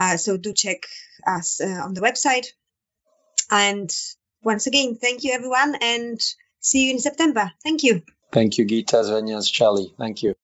Uh, so do check us uh, on the website. And once again, thank you everyone and see you in September. Thank you. Thank you, Gitta, Svenjas, Charlie. Thank you.